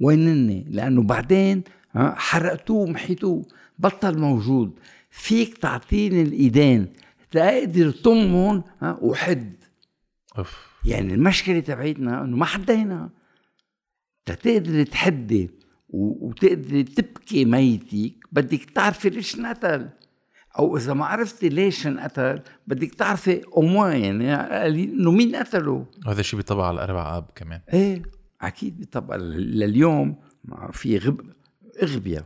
وينن لأنه بعدين حرقتوه ومحيتوه. بطل موجود. فيك تعطيني الإيدين. تقدر طمهم وحد. أوف. يعني المشكلة تبعيتنا إنه ما حدينا تقدري تحدي و- وتقدري تبكي ميتك بدك تعرفي ليش انقتل أو إذا ما عرفتي ليش انقتل بدك تعرفي اموا يعني إنه مين قتله. هذا الشيء بيطبق على الاربع آب كمان. إيه أكيد طبعا لليوم في غب اغبياء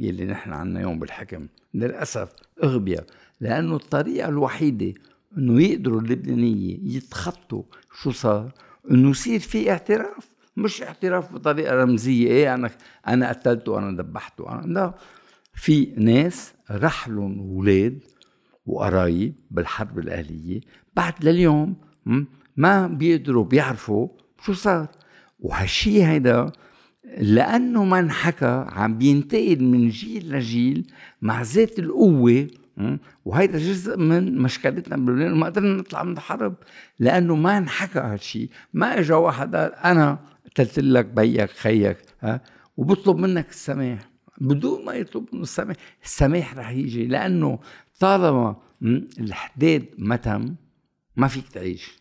يلي نحن عنا يوم بالحكم. للأسف اغبياء لأنه الطريقة الوحيدة إنه يقدروا اللبنانية يتخطوا شو صار؟ إنه يصير في اعتراف. مش اعتراف بطريقة رمزية. إيه أنا أنا قتلته أنا ذبحته. أنا لا. في ناس رحلهم أولاد وقرايب بالحرب الأهلية بعد لليوم ما بيقدروا بيعرفوا شو صار. وهالشي هيدا لأنه ما انحكى عم بينتقل من جيل لجيل مع ذات القوة م، وهيدا جزء من مشكلتنا بلبنان ما قدرنا نطلع من الحرب. لأنه ما انحكى هالشي. ما اجى واحد قال أنا قتلت لك بيك خيك ها؟ وبطلب منك السماح. بدون ما يطلب منه السماح السماح رح يجي لأنه طالما الحداد ما تم ما فيك تعيش.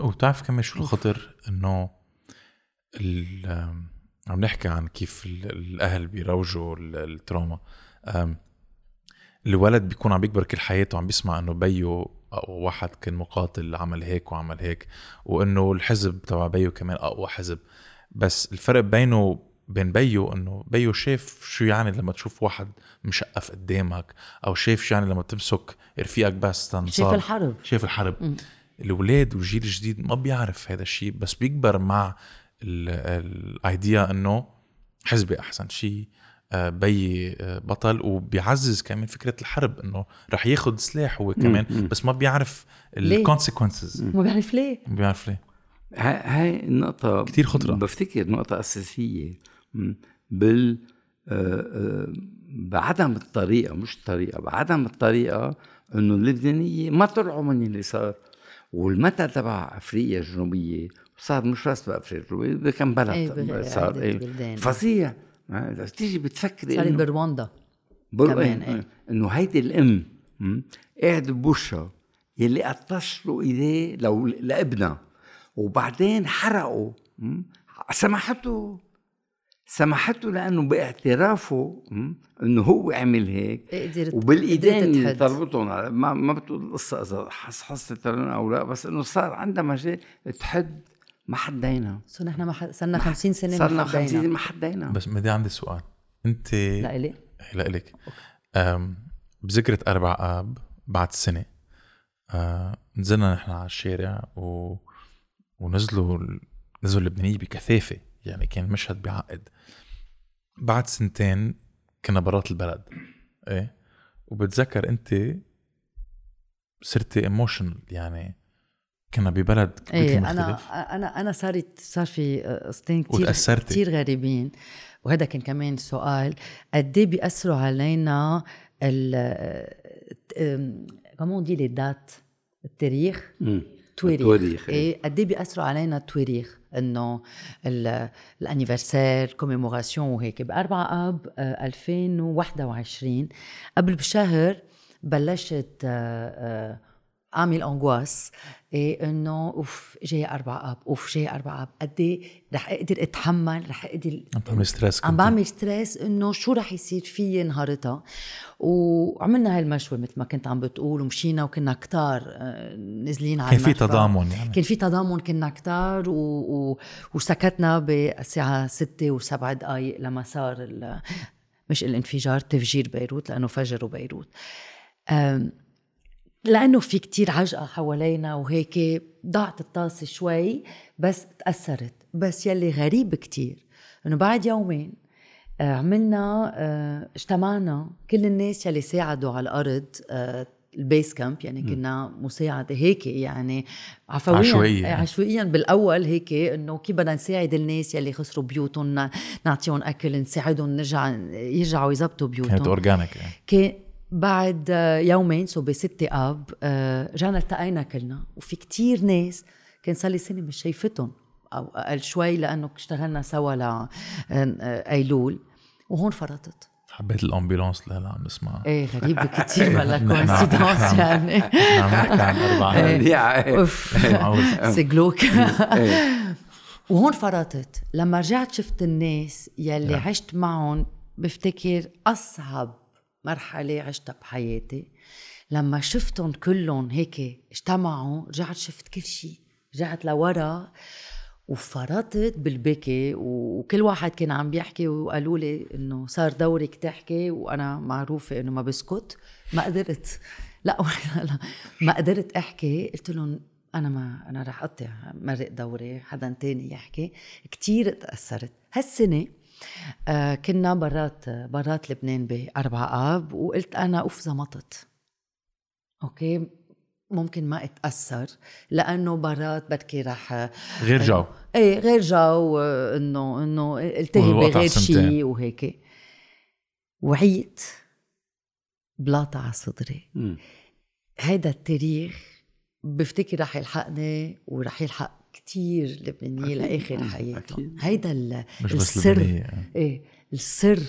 وبتعرف كمان شو الخطر؟ إنه عم نحكي عن كيف ال- الأهل بيروجوا ال- التروما. الولد بيكون عم بيكبر كل حياته عم بيسمع إنه بيو أو واحد كان مقاتل عمل هيك وعمل هيك وإنه الحزب تبع بيو كمان أقوى حزب. بس الفرق بينه بين بيو إنه بيو شاف شو يعني لما تشوف واحد مشقف قدامك أو شاف شو يعني لما تمسك رفيقك بس تنصاب. شايف الحرب. شايف الحرب. الاولاد والجيل الجديد ما بيعرف هذا الشيء بس بيكبر مع ال idea إنه حزبي أحسن شيء. بي آه، بطل وبيعزز كمان فكرة الحرب إنه رح ياخد سلاح هو كمان بس ما بيعرف؟ الكونسيكونسز ما بعرف ليه؟ ما بيعرف ليه. ها- هاي النقطة كتير خطرة. بفتكر نقطة أساسية. بال آه، آه، بعدم الطريقة مش الطريقة بعدم الطريقة إنه اللبنانية ما طلعوا من اللي صار. والمتى تبع أفريقيا الجنوبية؟ صار مش بس بأفريقيا الجنوبية كم بلد إيه صار إيه. فظيع تيجي بتفكري صار برواندا كمان. إيه. إنه هيدي الأم قاعد بوشها يلي قطش له ايديه لو لابنها. وبعدين حرقوا سمحته. سمحته لأنه باعترافه إنه هو عمل هيك. وبالإيدين تربطهم ما ما بتقول القصة إذا حصحصت أو لا بس إنه صار عندها مجال تحد ما حدينا. صرنا نحن ما حد... صرنا 50 سنة صرنا 50 سنة ما حدينا. بس بدي عندي سؤال. انت لإلي؟ لإلك بذكرة أربع آب بعد سنة آه نزلنا نحن على الشارع و... ونزلوا نزلوا اللبنانية بكثافة يعني كان مشهد بيعقد بعد سنتين كنا برات البلد إيه؟ وبتذكر أنت صرتي emotional يعني كنا ببلد إيه أنا أنا أنا صارت صار في قصتين كثير كثير غريبين. وهذا كان كمان سؤال قد إيه بيأثروا علينا ال كمان des les dates التاريخ؟ التواريخ. إيه. قد إيه بيأثروا علينا التواريخ؟ إنه ال anniversaires commémorations وهيك. ب 4 اب 2021 قبل بشهر بلشت آه، آه، اعمل angoisse إيه إنه أوف جاي أربع آب. أوف جاي أربع آب. قد إيه رح أقدر أتحمل رح أقدر عم بعمل stress عم بعمل stress إنه شو رح يصير فيي نهارتها. وعملنا هاي المشوه مثل ما كنت عم بتقول ومشينا وكنا كتار آه، نازلين على كان في تضامن يعني. كان في تضامن كنا كتار و... و... وسكتنا بالساعة 6 و7 دقائق لما صار ال... مش الانفجار تفجير بيروت لأنه فجروا بيروت. لأنه في كتير عجقة حوالينا وهيك ضاعت الطاسة شوي بس تأثرت. بس يلي غريب كتير إنه بعد يومين آه، عملنا آه، اجتمعنا كل الناس يلي ساعدوا على الأرض آه، البيس كامب يعني كنا مساعدة هيك يعني عفويا عشوائيا عشوائيا بالأول هيك إنه كيف بدنا نساعد الناس يلي خسروا بيوتهم نعطيهم أكل نساعدهم نرجع يرجعوا يظبطوا بيوتهم. كانت organic يعني. بعد يومين so بستة أب رجعنا التقينا كلنا وفي كتير ناس كان صار لي سنة مش شايفتهم أو أقل شوي لأنه اشتغلنا سوا لايلول وهون فرطت. حبيت ال ambulance؟ اللي هلا عم نسمعها إيه غريب كثير ولا coïncidence يعني. عم نحكي عن أربع إيه. أوف. سجلوك إيه. وهون فرطت. لما رجعت شفت الناس يلي عشت معهم بفتكر أصعب مرحلة عشتها بحياتي. لما شفتهم كلهم هيك اجتمعوا رجعت شفت كل شيء. رجعت لورا وفرطت بالبكي وكل واحد كان عم بيحكي وقالوا لي إنه صار دورك تحكي وأنا معروفة إنه ما بسكت. ما قدرت. لا لا. ما قدرت أحكي. قلت لهم أنا ما أنا رح أقطع مرق دوري حدا تاني يحكي. كتير تأثرت. هالسنة كنا برات برات لبنان بأربع آب وقلت أنا أوف زمطت. okay؟ ممكن ما أتأثر لأنه برات بركي رح غير جو. إيه غير جو إنه إنه التهي بغير شيء وهيك. وعيت بلاطة على صدري. هيدا التاريخ بفتكر رح يلحقني ورح يلحق كتير لبنانية لآخر حياتهم هيدا السر. إيه السر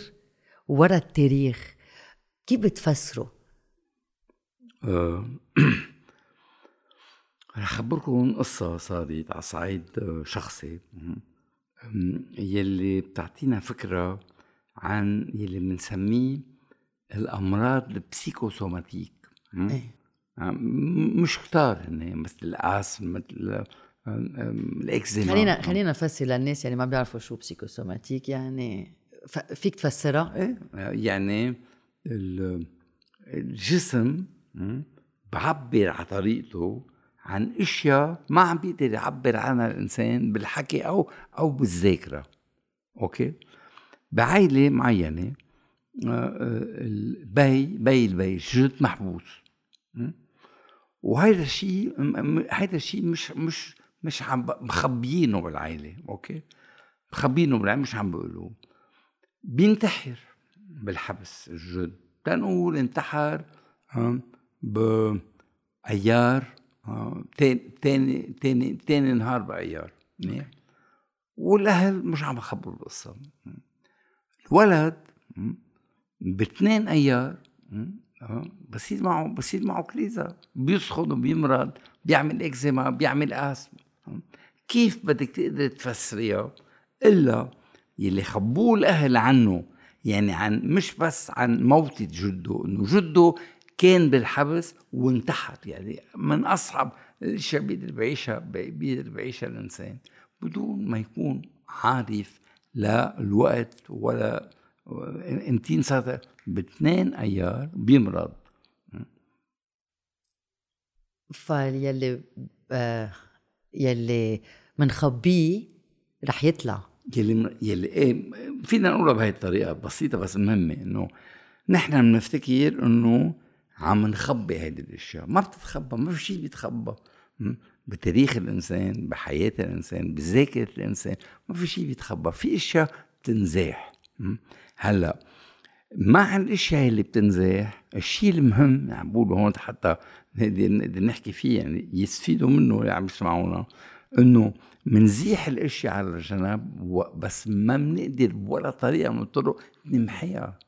ورا التاريخ. كيف بتفسره؟ أه رح أخبركم قصة صارت على صعيد آه، شخصي. يلي بتعطينا فكرة عن يلي بنسميه الأمراض البسيكوسوماتيك. إيه؟ مش كتار هن مثل الأسم مثل الاكزيما خلينا خلينا نفسر للناس يعني ما بيعرفوا شو بسيكوسوماتيك يعني فيك تفسرها؟ إيه. يعني الجسم بعبر على طريقته عن أشياء ما عم بيقدر يعبر عنها الإنسان بالحكي أو أو بالذاكرة. okay؟ بعائلة معينة آه، آه، البي بي البي جد محبوس وهذا الشيء هذا الشيء مش مش مش عم مخبيينه بالعائله okay؟ مخبيينه بالعائله مش عم بيقولوه بينتحر بالحبس الجد. تنقول انتحر بأيار تاني تاني تاني نهار منيح؟ والأهل مش عم يخبروا القصة. الولد باثنين أيار بصير معه بصير معه كليزا بيسخن وبيمرض بيعمل إكزيما بيعمل اسم كيف بدك تقدر تفسريها إلا يلي خبوه الأهل عنه؟ يعني عن مش بس عن موتة جده إنه جده كان بالحبس وانتحر. يعني من أصعب الأشياء بيقدر بعيشها بيقدر بعيشها الإنسان بدون ما يكون عارف لا الوقت ولا امتين صارت باثنين أيار بيمرض. فيلي آه يلي منخبيه رح يطلع. يلي يلي إيه فينا نقولها بهي الطريقة بسيطة بس مهمة إنه نحن بنفتكر إنه عم نخبي هيدي الأشياء. ما بتتخبى ما في شيء بيتخبى. بتاريخ الإنسان بحياة الإنسان بذاكرة الإنسان ما في شيء بيتخبى. في أشياء بتنزاح. هلأ مع الأشياء اللي بتنزاح. الشيء المهم عم بقول هون حتى نقدر نحكي فيه يعني يستفيدوا منه اللي عم يسمعونا إنه منزيح الأشياء على الجنب بس ما بنقدر ولا طريقة من الطرق نمحيها.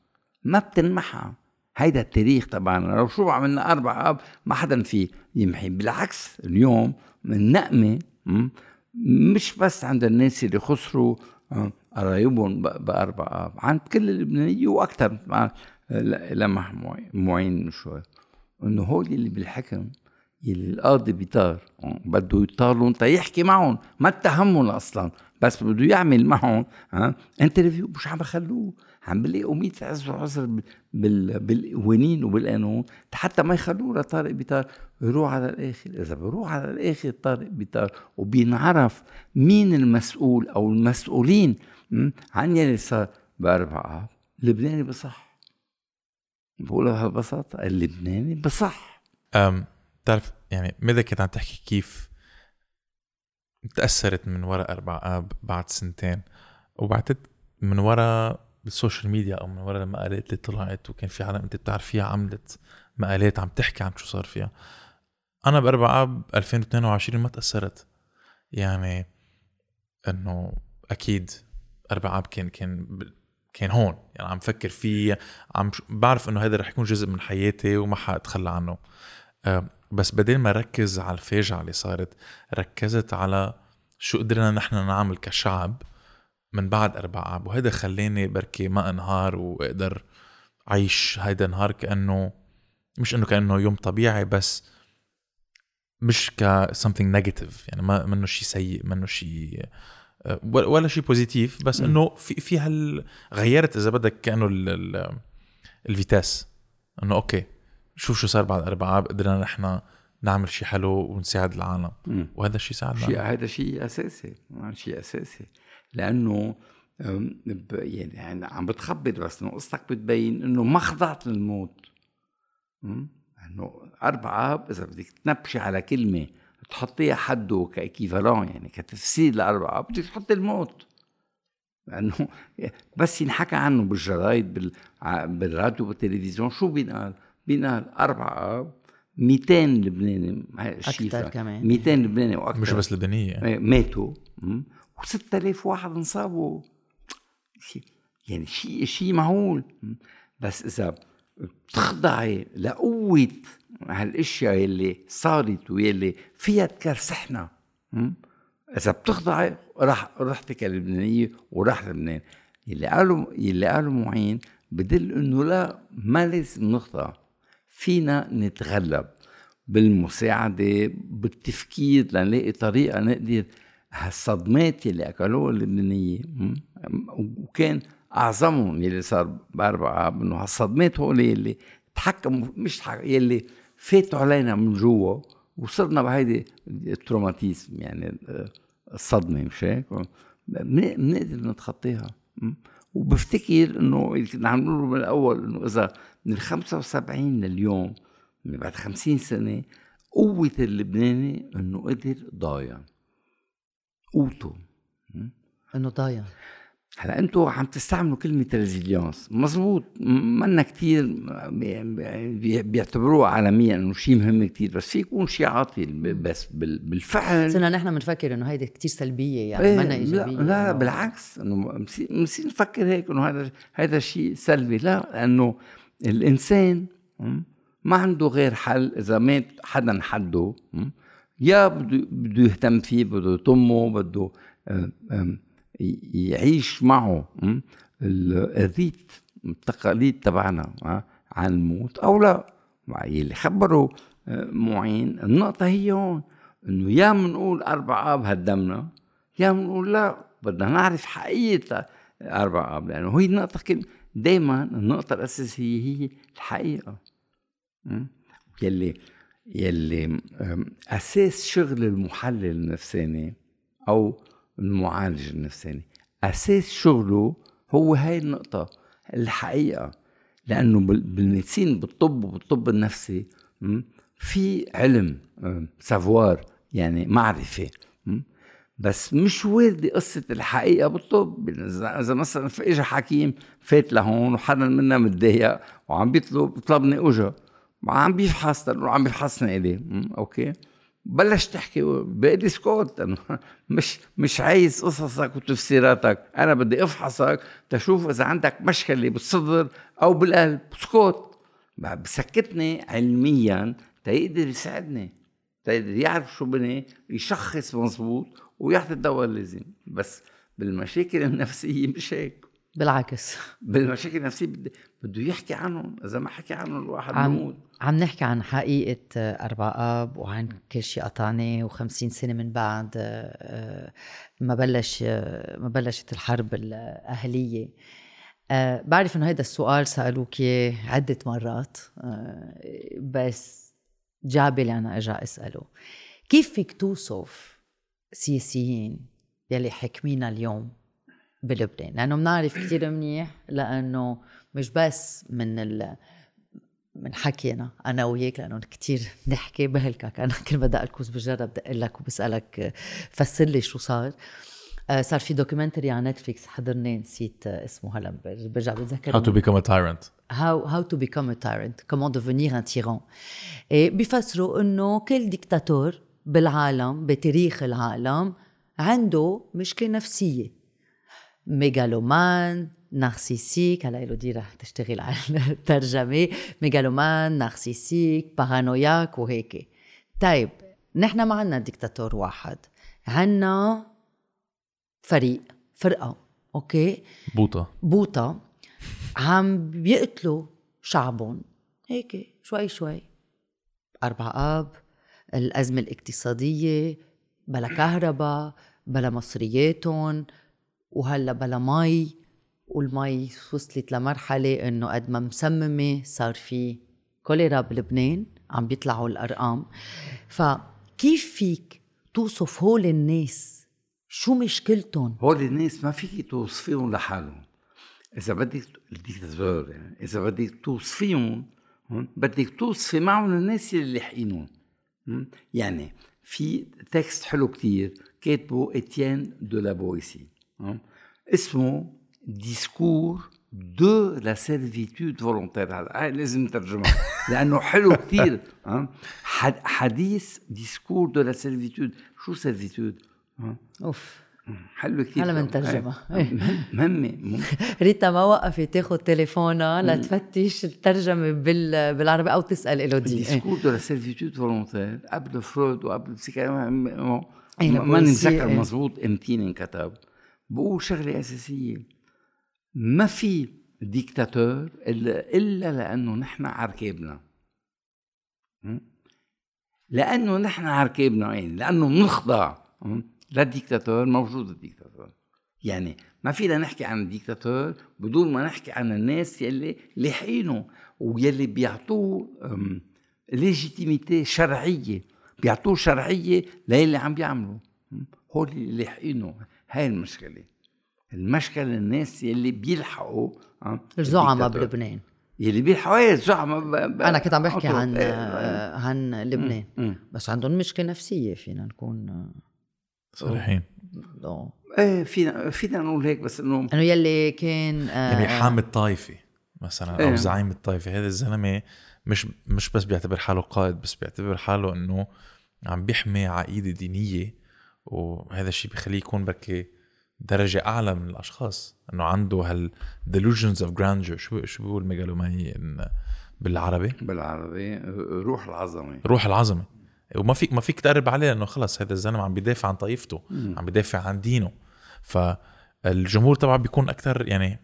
ما بتنمحى هيدا التاريخ تبعنا. لو شو عملنا أربع آب ما حدا فيه يمحي. بالعكس اليوم من نقمة مش بس عند الناس اللي خسروا قرايبهم بأربع اب عند كل اللبنانيه وأكثر لمح معين شوي إنه هول اللي بالحكم يلي القاضي بيطار. آه، بده أنت يحكي معهم. ما اتهمهم أصلا. بس بده يعمل معهم interview مش عم بخلوه. عم بلاقوا 100 عذر عذر بالقوانين وبالقانون حتى ما يخلوه لطارق بيطار يروح على الآخر. إذا بروح على الآخر طارق بيطار وبينعرف مين المسؤول أو المسؤولين عن يلي صار باربع اب اللبناني بصح بقولها بهالبساطة اللبناني بصح. أم بتعرف يعني ماذا كنت عم تحكي؟ كيف تأثرت من وراء أربع آب بعد سنتين؟ وبعتت من وراء بال social media أو من ورا المقالات اللي طلعت وكان في عالم أنت بتعرفيها عملت مقالات عم تحكي عن شو صار فيها. أنا بأربع أب 2022 ما تأثرت. يعني إنه أكيد أربع أب كان كان كان هون. يعني عم فكر فيه عم بعرف إنه هذا رح يكون جزء من حياتي وما حاتخلى عنه. أه بس بدل ما ركز على الفاجعة اللي صارت ركزت على شو قدرنا نحن نعمل كشعب من بعد أربع آب وهذا خلاني بركي ما انهار وأقدر أعيش هيدا النهار كأنه مش إنه كأنه يوم طبيعي بس مش ك something negative. يعني ما منه شيء سيء منه شيء ولا شيء بوزيتيف بس إنه في في هال غيرت إذا بدك كأنه ال vitesse. إنه okay شوف شو صار بعد أربع اب قدرنا نحن نعمل شيء حلو ونساعد العالم. وهذا الشيء ساعدنا. شيء هذا شيء أساسي شيء أساسي. لأنه يعني عم بتخبط بس إنه قصتك بتبين إنه ما خضعت للموت. إنه أربعة إذا بدك تنبشي على كلمة تحطيها حده ك équivalent يعني كتفسير لأربعة بدك تحطي الموت. لأنه بس ينحكى عنه بالجرايد بالراديو بالتلفزيون. شو بينقال؟ بينقال أربعة اب 200 لبناني أكثر كمان. 200 لبناني وأكثر مش بس لبنانية. يعني. ماتوا. و6000 واحد انصابوا يعني شيء شيء مهول. بس إذا بتخضعي لقوة هالأشياء يلي صارت ويلي فيها تكرسحنا إذا بتخضعي راح رحتك اللبنانية وراح لبنان. يلي قالوا يلي قالوا معين بدل إنه لا ما لازم نخضع فينا نتغلب بالمساعدة بالتفكير لنلاقي طريقة نقدر هالصدمات اللي أكلوها اللبنانية وكان أعظمهم يلي صار بأربعة انه هالصدمات هول اللي تحكموا مش تحكم يلي فاتوا علينا من جوا وصرنا بهيدي ال traumatisme يعني الصدمة مش هيك؟ بنقدر نتخطيها وبفتكر إنه اللي كنا عم نقوله من الأول إنه إذا من ال 75 لليوم من بعد 50 سنة قوة اللبناني إنه قدر ضاين. قوته. إنه ضاين. هلا أنتم عم تستعملوا كلمة résilience مزبوط منا كثير بيعتبروها عالميا إنه شيء مهم كثير بس في يكون شيء عاطل بس بالفعل. صرنا نحن بنفكر إنه هيدي كثير سلبية يعني إيه منا إيجابية. لا, لا بالعكس. إنه بنصير نفكر هيك إنه هذا هذا شيء سلبي. لا لأنه الإنسان ما عنده غير حل. إذا مات حدا حده يا بده يهتم فيه بده يطمه بده يعيش معه الريت التقاليد تبعنا عن الموت أو لا. يلي خبروا آه، معين. النقطة هي هون إنه يا بنقول أربع آب هدمنا يا بنقول لا. بدنا نعرف حقيقة أربع آب لأنه هي النقطة دائما النقطة الأساسية هي الحقيقة يلي يلي أساس شغل المحلل النفساني أو المعالج النفساني أساس شغله هو هاي النقطة الحقيقة. لأنه بالميدسين بالطب وبالطب النفسي في علم سافوار يعني معرفة بس مش واردة قصة الحقيقة بالطب. إذا مثلا إجا حكيم فات لهون وحدا منا متضايق وعم بيطلب بيطلبني أجا. وعم بيفحص عم بيفحصني إلي. okay. بلش تحكي بقيت سكوت مش مش عايز قصصك وتفسيراتك. أنا بدي أفحصك تشوف إذا عندك مشكلة بالصدر أو بالقلب. سكوت بسكتني علميا تيقدر يساعدني. تيقدر يعرف شو بني يشخص مزبوط ويعطي الدواء اللازم بس بالمشاكل النفسية مش هيك. بالعكس. بالمشاكل النفسية بده يحكي عنهم إذا ما حكي عنهم الواحد بيموت. عم نحكي عن حقيقة أربع آب وعن كل شيء قطعني وخمسين سنة من بعد آه، ما بلش ما بلشت الحرب الأهلية. آه، بعرف إنه هذا السؤال سألوك عدة مرات آه، بس جابلي أنا أجا أسأله. كيف فيك توصف سياسيين يلي حكمينا اليوم؟ بلبنان لأنه بنعرف كثير منيح لأنه مش بس من ال من حكينا أنا وياك لأنه كثير نحكي بهلكك أنا كل ما دق الكوز بجرب دق لك وبسألك فسر لي شو صار. آه، صار في documentary على Netflix حضرناه نسيت اسمه هلا برجع بتذكر How to become a tyrant. How how to become a tyrant comment devenir un tyran. بيفسروا إنه كل ديكتاتور بالعالم بتاريخ العالم عنده مشكلة نفسية. mégalomane narcissique هلا دي رح تشتغل على الترجمة. mégalomane narcissique paranoïaque وهيك. طيب نحن ما عنا ديكتاتور واحد. عنا فريق فرقة okay؟ بوطة. بوطة. عم بيقتلوا شعبهم. هيك شوي شوي. أربع آب الأزمة الاقتصادية بلا كهرباء بلا مصرياتهم. وهلا بلا مي والمي وصلت لمرحلة إنه قد ما مسممة صار في كوليرا بلبنان عم بيطلعوا الأرقام. فكيف فيك توصف هول الناس؟ شو مشكلتهم؟ هول الناس ما فيك توصفيهم لحالهم. إذا بدك الديكتاتور يعني إذا بدك توصفيهم بدك توصفي معهم الناس اللي لاحقينهم يعني في texte حلو كتير كاتبه Étienne de La Boétie اسمه Discours de la servitude volontaire هذا لازم نترجمها لأنه حلو كثير حديث Discours de la servitude شو servitude أوف. حلو كثير هلا بنترجمها مهمة ريتا ما وقفت تاخذ تليفونها لتفتش الترجمة بالعربي أو تسأل الودي ديسكور دو لا سيرفيتود فولونتير قبل فرويد وقبل ما نتذكر مضبوط إمتى انكتب. بقول شغلة أساسية. ما في ديكتاتور الا لأنه نحن ع ركبنا لأنه نحن ع ركبنا يعني لأنه بنخضع للديكتاتور موجود الديكتاتور. يعني ما فينا نحكي عن الديكتاتور بدون ما نحكي عن الناس يلي لاحقينه ويلي بيعطوه ليجيتيميتي شرعية. بيعطوه شرعية للي عم بيعملوا. هول اللي لاحقينه هاي المشكلة. المشكلة الناس يلي بيلحقوا الزعماء بلبنان. يلي بيلحقوا إيه الزعماء أنا كنت عم بحكي عن إيه. عن لبنان. بس عندهم مشكلة نفسية فينا نكون صريحين. إيه فينا فينا نقول هيك بس إنه إنه يلي كان آه يعني حامد طائفي مثلا أو إيه. زعيم الطائفه هذا الزلمة مش مش بس بيعتبر حاله قائد بس بيعتبر حاله إنه عم بيحمي عقيدة دينية وهذا الشيء بخليه يكون بركي درجة أعلى من الأشخاص إنه عنده هال delusions of grandeur. شو شو بيقول ميجالومانية إن- بالعربي؟ بالعربي روح العظمة. روح العظمة. وما فيك ما فيك تقرب عليه لأنه خلص هذا الزلمة عم بيدافع عن طائفته عم بيدافع عن دينه. فالجمهور طبعا بيكون أكثر يعني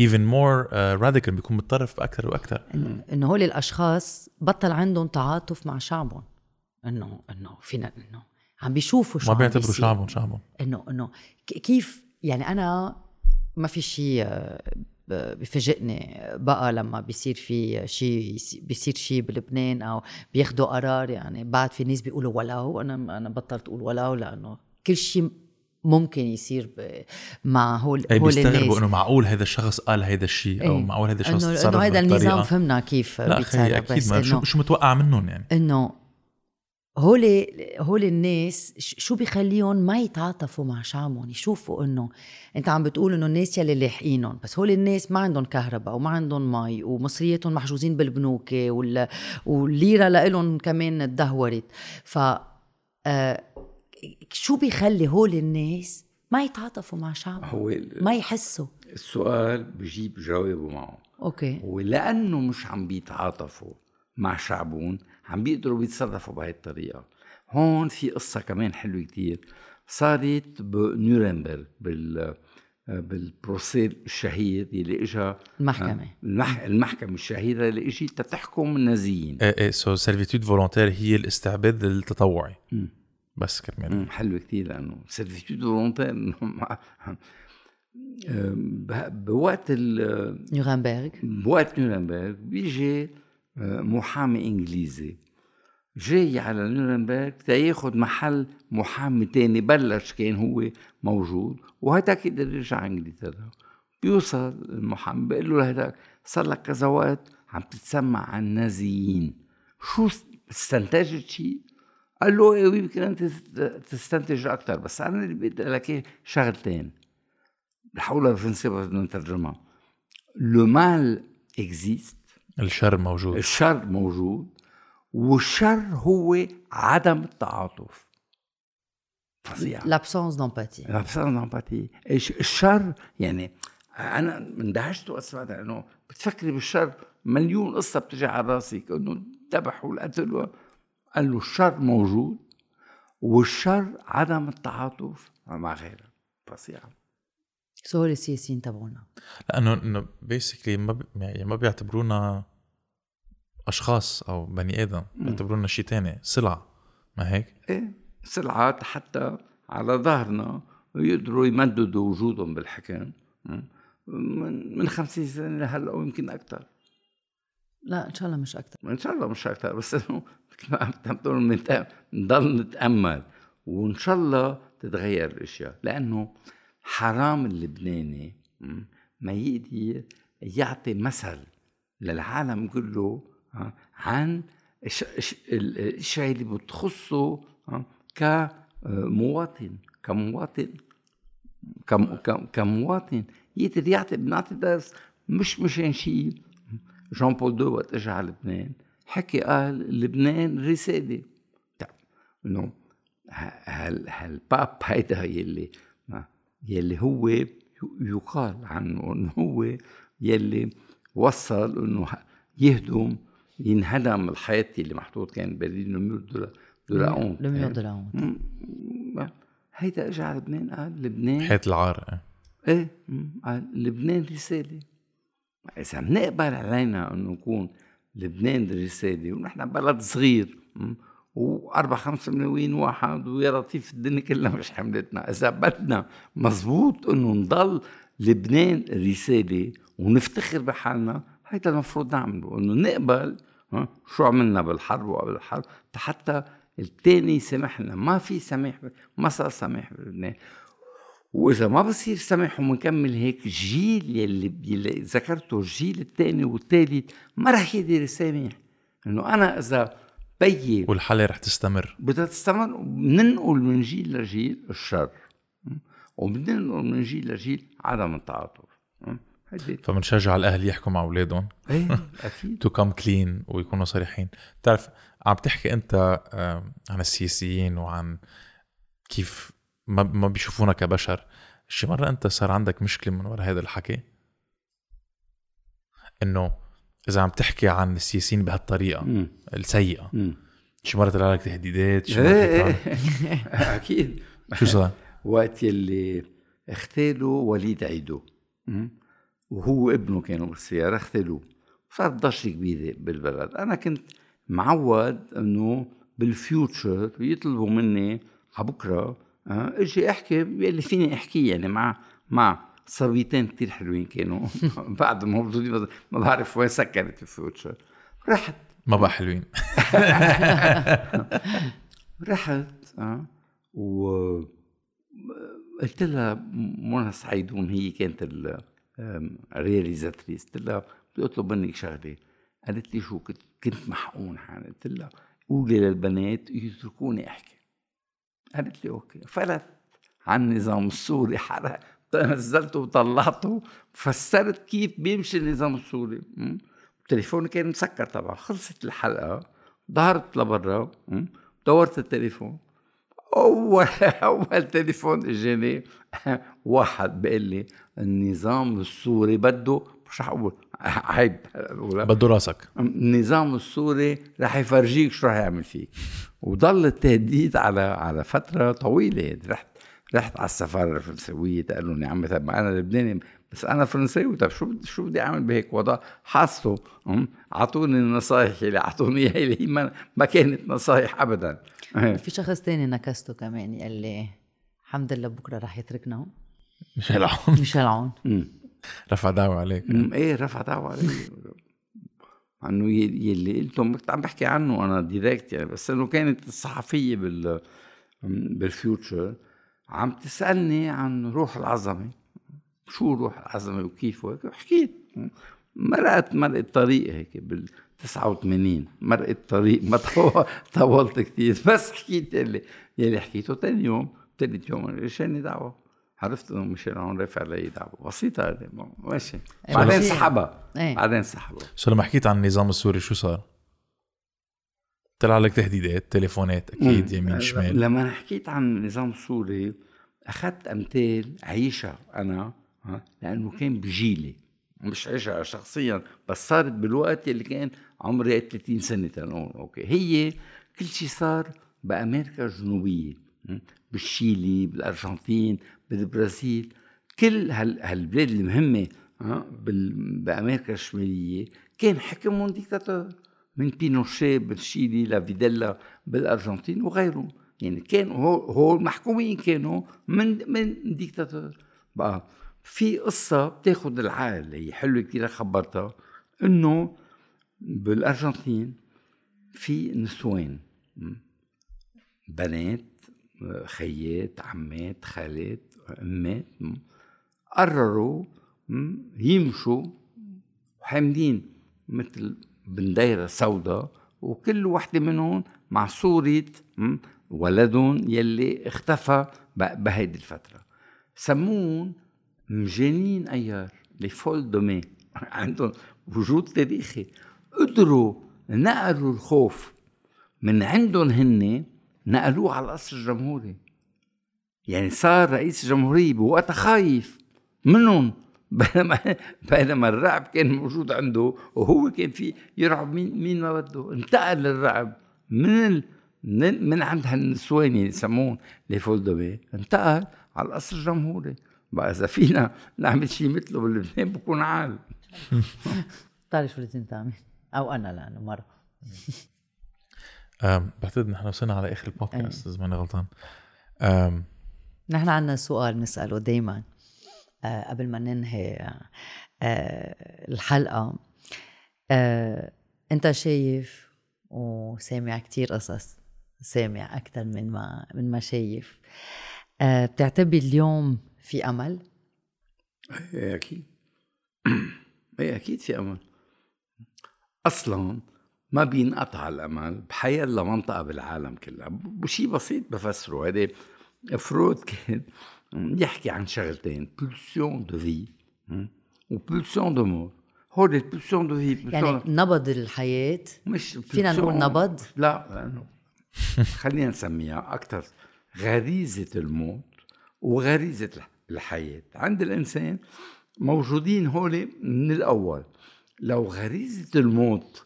even more uh, radical بيكون متطرف أكثر وأكثر. إن- إنه هول الأشخاص بطل عندهم تعاطف مع شعبهم. إنه إنه فينا إنه عم بيشوفوا شو ما بيعتبروا. شعبهم شعبهم إنه إنه كيف يعني أنا ما في شيء آه، بفاجئني بقى لما بيصير في شيء بيصير شيء بلبنان أو بياخدوا قرار يعني بعد في ناس بيقولوا ولو أنا أنا بطلت أقول ولو لأنه كل شيء ممكن يصير مع هول أي هول الناس إنه معقول هذا الشخص قال هذا الشيء أو إيه. معقول هذا الشخص تصرف انه هذا النظام. فهمنا كيف لا أكيد ما شو متوقع منهم يعني إنه هول هول الناس شو بيخليهم ما يتعاطفوا مع شعبهم يشوفوا إنه أنت عم بتقول إنه الناس يلي لاحقينهم بس هول الناس ما عندهم كهرباء وما عندهم مي ومصرياتهم محجوزين بالبنوك وال... والليرة لإلهم كمان تدهورت ف آه شو بيخلي هول الناس ما يتعاطفوا مع شعبهم؟ هو ما يحسوا؟ السؤال بجيب جوابه معه. okay. ولأنه مش عم بيتعاطفوا مع شعبهم عم بيقدروا بيتصرفوا بهي الطريقة. هون في قصة كمان حلوة كتير. صارت بنيورنبرغ بال بال procès الشهير اللي اجى المحكمة. المح... المحكمة الشهيرة اللي اجت تحكم النازيين. إيه إيه so servitude volontaire هي الاستعباد التطوعي. بس كرمال. مم، حلوة كتير لأنه سيرفيتود فولونتير ب- بوقت ال نيورنبرغ بوقت نيورنبرغ بيجي آه، محامي إنجليزي. جاي على نيورنبرغ تياخد محل محامي تاني بلش كان هو موجود وهداك يقدر يرجع إنجلترا. بيوصل المحامي بيقول له لهداك صار لك كذا وقت عم تتسمع عن النازيين. شو است- استنتجت شيء؟ قال له إيه يمكن انت تست- تستنتج أكثر بس أنا اللي بدي لك إيه شغلتين. بقولها بالفرنسي بدنا نترجمها le mal existe الشر موجود. الشر موجود والشر هو عدم التعاطف. فظيع. l'absence d'empathie l'absence d'empathie إيش الشر يعني أنا اندهشت وقت سمعت إنه بتفكري بالشر مليون قصة بتجي على راسي انه ذبح والقتل و- قال له الشر موجود والشر عدم التعاطف مع غيره فظيع. so هول السياسيين تبعونا لأنه انه basically ما بي يعني ما بيعتبرونا أشخاص أو بني آدم بيعتبرونا شيء تاني سلعة. ما هيك؟ إيه سلعات حتى على ظهرنا يقدروا يمددوا وجودهم بالحكم? من من 50 سنة لهلأ ويمكن أكثر لا إن شاء الله مش أكثر إن شاء الله مش أكثر بس إنه مثل ما عم تقول نضل نتأمل وإن شاء الله تتغير الأشياء لأنه حرام اللبناني? ما يقدر يعطي مثل للعالم كله عن الإشياء اللي بتخصه كمواطن كمواطن كم كم كمواطن يقدر يعطي بنعطي درس مش مشان شيء جون بول دو وقت اجى على لبنان حكي قال لبنان رساله طيب إنه هالباب هيدا يلي يلي هو يقال عنه إنه هو يلي وصل إنه يهدم ينهدم الحيط اللي محطوط كان برلين لميور دولا دولا اون لو ميون دولار م- هيدا اجى على لبنان قال لبنان. حيط العار إيه. إيه. قال لبنان رسالة. إذا بنقبل علينا إنه نكون لبنان رسالة ونحن بلد صغير مم. واربع خمس ملايين واحد ويا لطيف الدنيا كلها مش حملتنا. إذا بدنا مزبوط إنه نضل لبنان رسالة ونفتخر بحالنا هيدا المفروض نعمله. إنه نقبل شو عملنا بالحرب وقبل الحرب؟ حتى التاني يسامح لنا ما في سماح ما صار سماح بلبنان. وإذا ما بصير سمح ومكمل هيك الجيل يلي, يلي ذكرته الجيل الثاني والثالث ما رح يقدر يسامح إنه أنا إذا بيي والحاله رح تستمر. بدها تستمر بننقل من جيل لجيل الشر. وبننقل من جيل لجيل عدم التعاطف. فبنشجع الأهل يحكوا مع أولادهم. إيه أكيد. تو كم كلين ويكونوا صريحين. بتعرف عم تحكي أنت عن السياسيين وعن كيف ما ما بيشوفونا كبشر. شي مرة أنت صار عندك مشكلة من وراء هذا الحكي؟ إنه إذا عم تحكي عن السياسيين. السيئة مم. شي مرة طلع لك تهديدات إيه مرة إيه أكيد شو صار؟ وقت يلي اغتالوا وليد عيدو? وهو ابنه كانوا بالسيارة اغتالوه صارت ضجة كبيرة بالبلد أنا كنت معود إنه بال Future يطلبوا مني على بكرة أه إجي أحكي اللي فيني احكيه يعني مع مع صبيتين كتير حلوين كانوا بعد موجودين ما بعرف وين سكرت ال Future رحت ما بقى حلوين رحت آه و قلت لها منى سعيدون هي كانت ال réalisatrice قلت لها بدي اطلب منك شغله قالت لي شو كنت كنت محقون حالي قلت لها قولي للبنات يتركوني احكي قالت لي okay قلت عن النظام السوري حرق نزلته وطلعته فسرت كيف بيمشي النظام السوري? تليفوني كان مسكر طبعا. خلصت الحلقة ظهرت لبرا? دورت التليفون. أول أول تليفون إجاني واحد بيقول لي النظام السوري بده مش رح أقول عيب. بده راسك. النظام السوري رح يفرجيك شو رح يعمل فيك. وضل التهديد على على فترة طويلة. رحت رحت على السفارة الفرنسوية قالوا لي عمي طب ما أنا لبناني بس أنا فرنساوي طب شو بدي شو بدي أعمل بهيك وضع؟ حاسه أعطوني النصايح اللي أعطوني إياها اللي هي ما, ما كانت نصايح ابدا. في شخص تاني نكسته كمان قال لي الحمد لله بكرة رح يتركنا مش هلعون ميشيل عون. رفع دعوة عليك. أمم، إيه رفع دعوة علي عنه ي- يلي قلتم كنت عم بحكي عنه أنا ديريكت يعني بس إنه كانت الصحفية بال بالفيوتشر عم تسألني عن روح العظمة. شو روح العظمة وكيف وهيك حكيت مرقت مرقت طريق هيك بال 89 مرقت طريق ما طو- طولت كثير بس حكيت يلي يلي حكيته ثاني يوم ثالث يوم اجاني دعوة. عرفت إنه مشان هون رافع علي دعوة. بسيطة ماشي. إيه، بعدين بسيطة. سحبها. إيه. بعدين سحبها. سو لما حكيت عن النظام السوري. شو صار؟ طلع لك تهديدات تليفونات أكيد يمين شمال. لما أنا حكيت عن النظام السوري أخذت أمثال عيشها أنا لأنه كان بجيلي مش عيشها شخصيا بس صارت بالوقت اللي كان عمري 30 سنة تنقول okay. هي كل شيء صار بأمريكا الجنوبية? بالشيلي بالأرجنتين بالبرازيل. كل هال هالبلاد المهمة بأمريكا الشمالية كان حكمهم ديكتاتور. من بينوشي بالشيلي لفيديلا بالارجنتين وغيره يعني كانوا هو, هو المحكومين كانوا من من ديكتاتور بقى في قصة بتاخذ العقل هي حلوة كثير خبرتها إنه بالأرجنتين في نسوان? بنات خيات عمات خالات أمات? قرروا? يمشوا حاملين مثل بنديرة سوداء وكل وحدة منهم مع صورة م? ولدهم يلي اختفى بهيدي الفترة. سموهم مجانين أيار لفول دومي عندهم وجود تاريخي. قدروا نقلوا الخوف. من عندهم هن نقلوه على القصر الجمهوري. يعني صار رئيس الجمهورية بوقتها خايف منهم. بينما بينما الرعب كان موجود عنده وهو كان في يرعب مين مين ما بده. انتقل الرعب من ال من, من عند هالنسوان اللي يسمون لي فولدومي انتقل على القصر الجمهوري. بقى إذا فينا نعمل شيء مثله بلبنان بكون عال. بتعرف شو لازم تعمل؟ أو أنا لأنه مرة. بعتقد نحن وصلنا على آخر البودكاست إذا ماني غلطان. نحن عنا سؤال بنسأله دايما. آه قبل ما ننهي آه الحلقة. آه أنت شايف وسامع كتير قصص سامع أكتر من ما من ما شايف. آه بتعتبر اليوم في أمل؟ إيه أكيد. إيه أكيد في أمل. أصلا ما بينقطع الأمل بحي الله منطقه بالعالم كلها. بشيء بسيط بفسره. هيدي فرويد كان يحكي عن شغلتين pulsion de vie و pulsion de mort هول ال pulsion de vie يعني نبض الحياة. مش فينا نقول نبض؟ لا خلينا نسميها أكثر غريزة الموت وغريزة الح- الحياة. عند الإنسان موجودين هول من الأول. لو غريزة الموت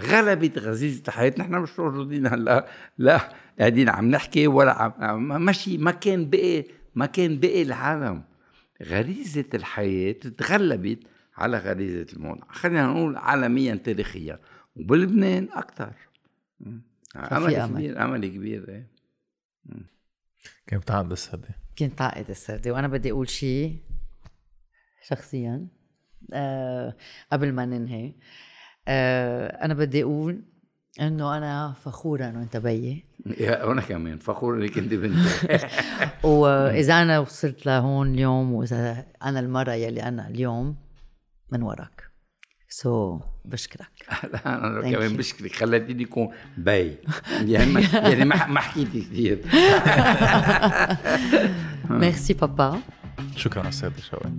غلبت غريزة الحياة نحن مش موجودين هلا لا قاعدين عم نحكي ولا عم ماشي ما كان بقي ما كان بقي العالم. غريزة الحياة تغلبت على غريزة الموت. خلينا نقول عالميا تاريخيا. وبلبنان أكثر امل أمل. كبير امل كبير إيه. كيف بتعد السردة كنت عائد السردي. وأنا بدي أقول شيء شخصيا آه قبل ما ننهي. آه أنا بدي أقول إنه أنا فخورة إنه أنت بيي. يا أنا كمان فخور إنك أنت بنتي. واذا أنا وصلت لهون اليوم وإذا أنا المرة يلي أنا اليوم من وراك. سو so, بشكرك. أنا كمان. بشكرك. خليتيني يكون بي يعني ما يعني ما ما حكيتي كثير ميرسي بابا شكرا أستاذ شوقي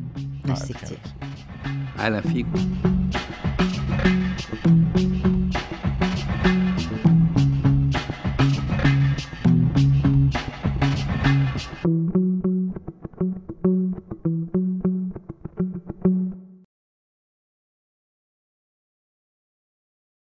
ميرسي كثير أهلا فيكم.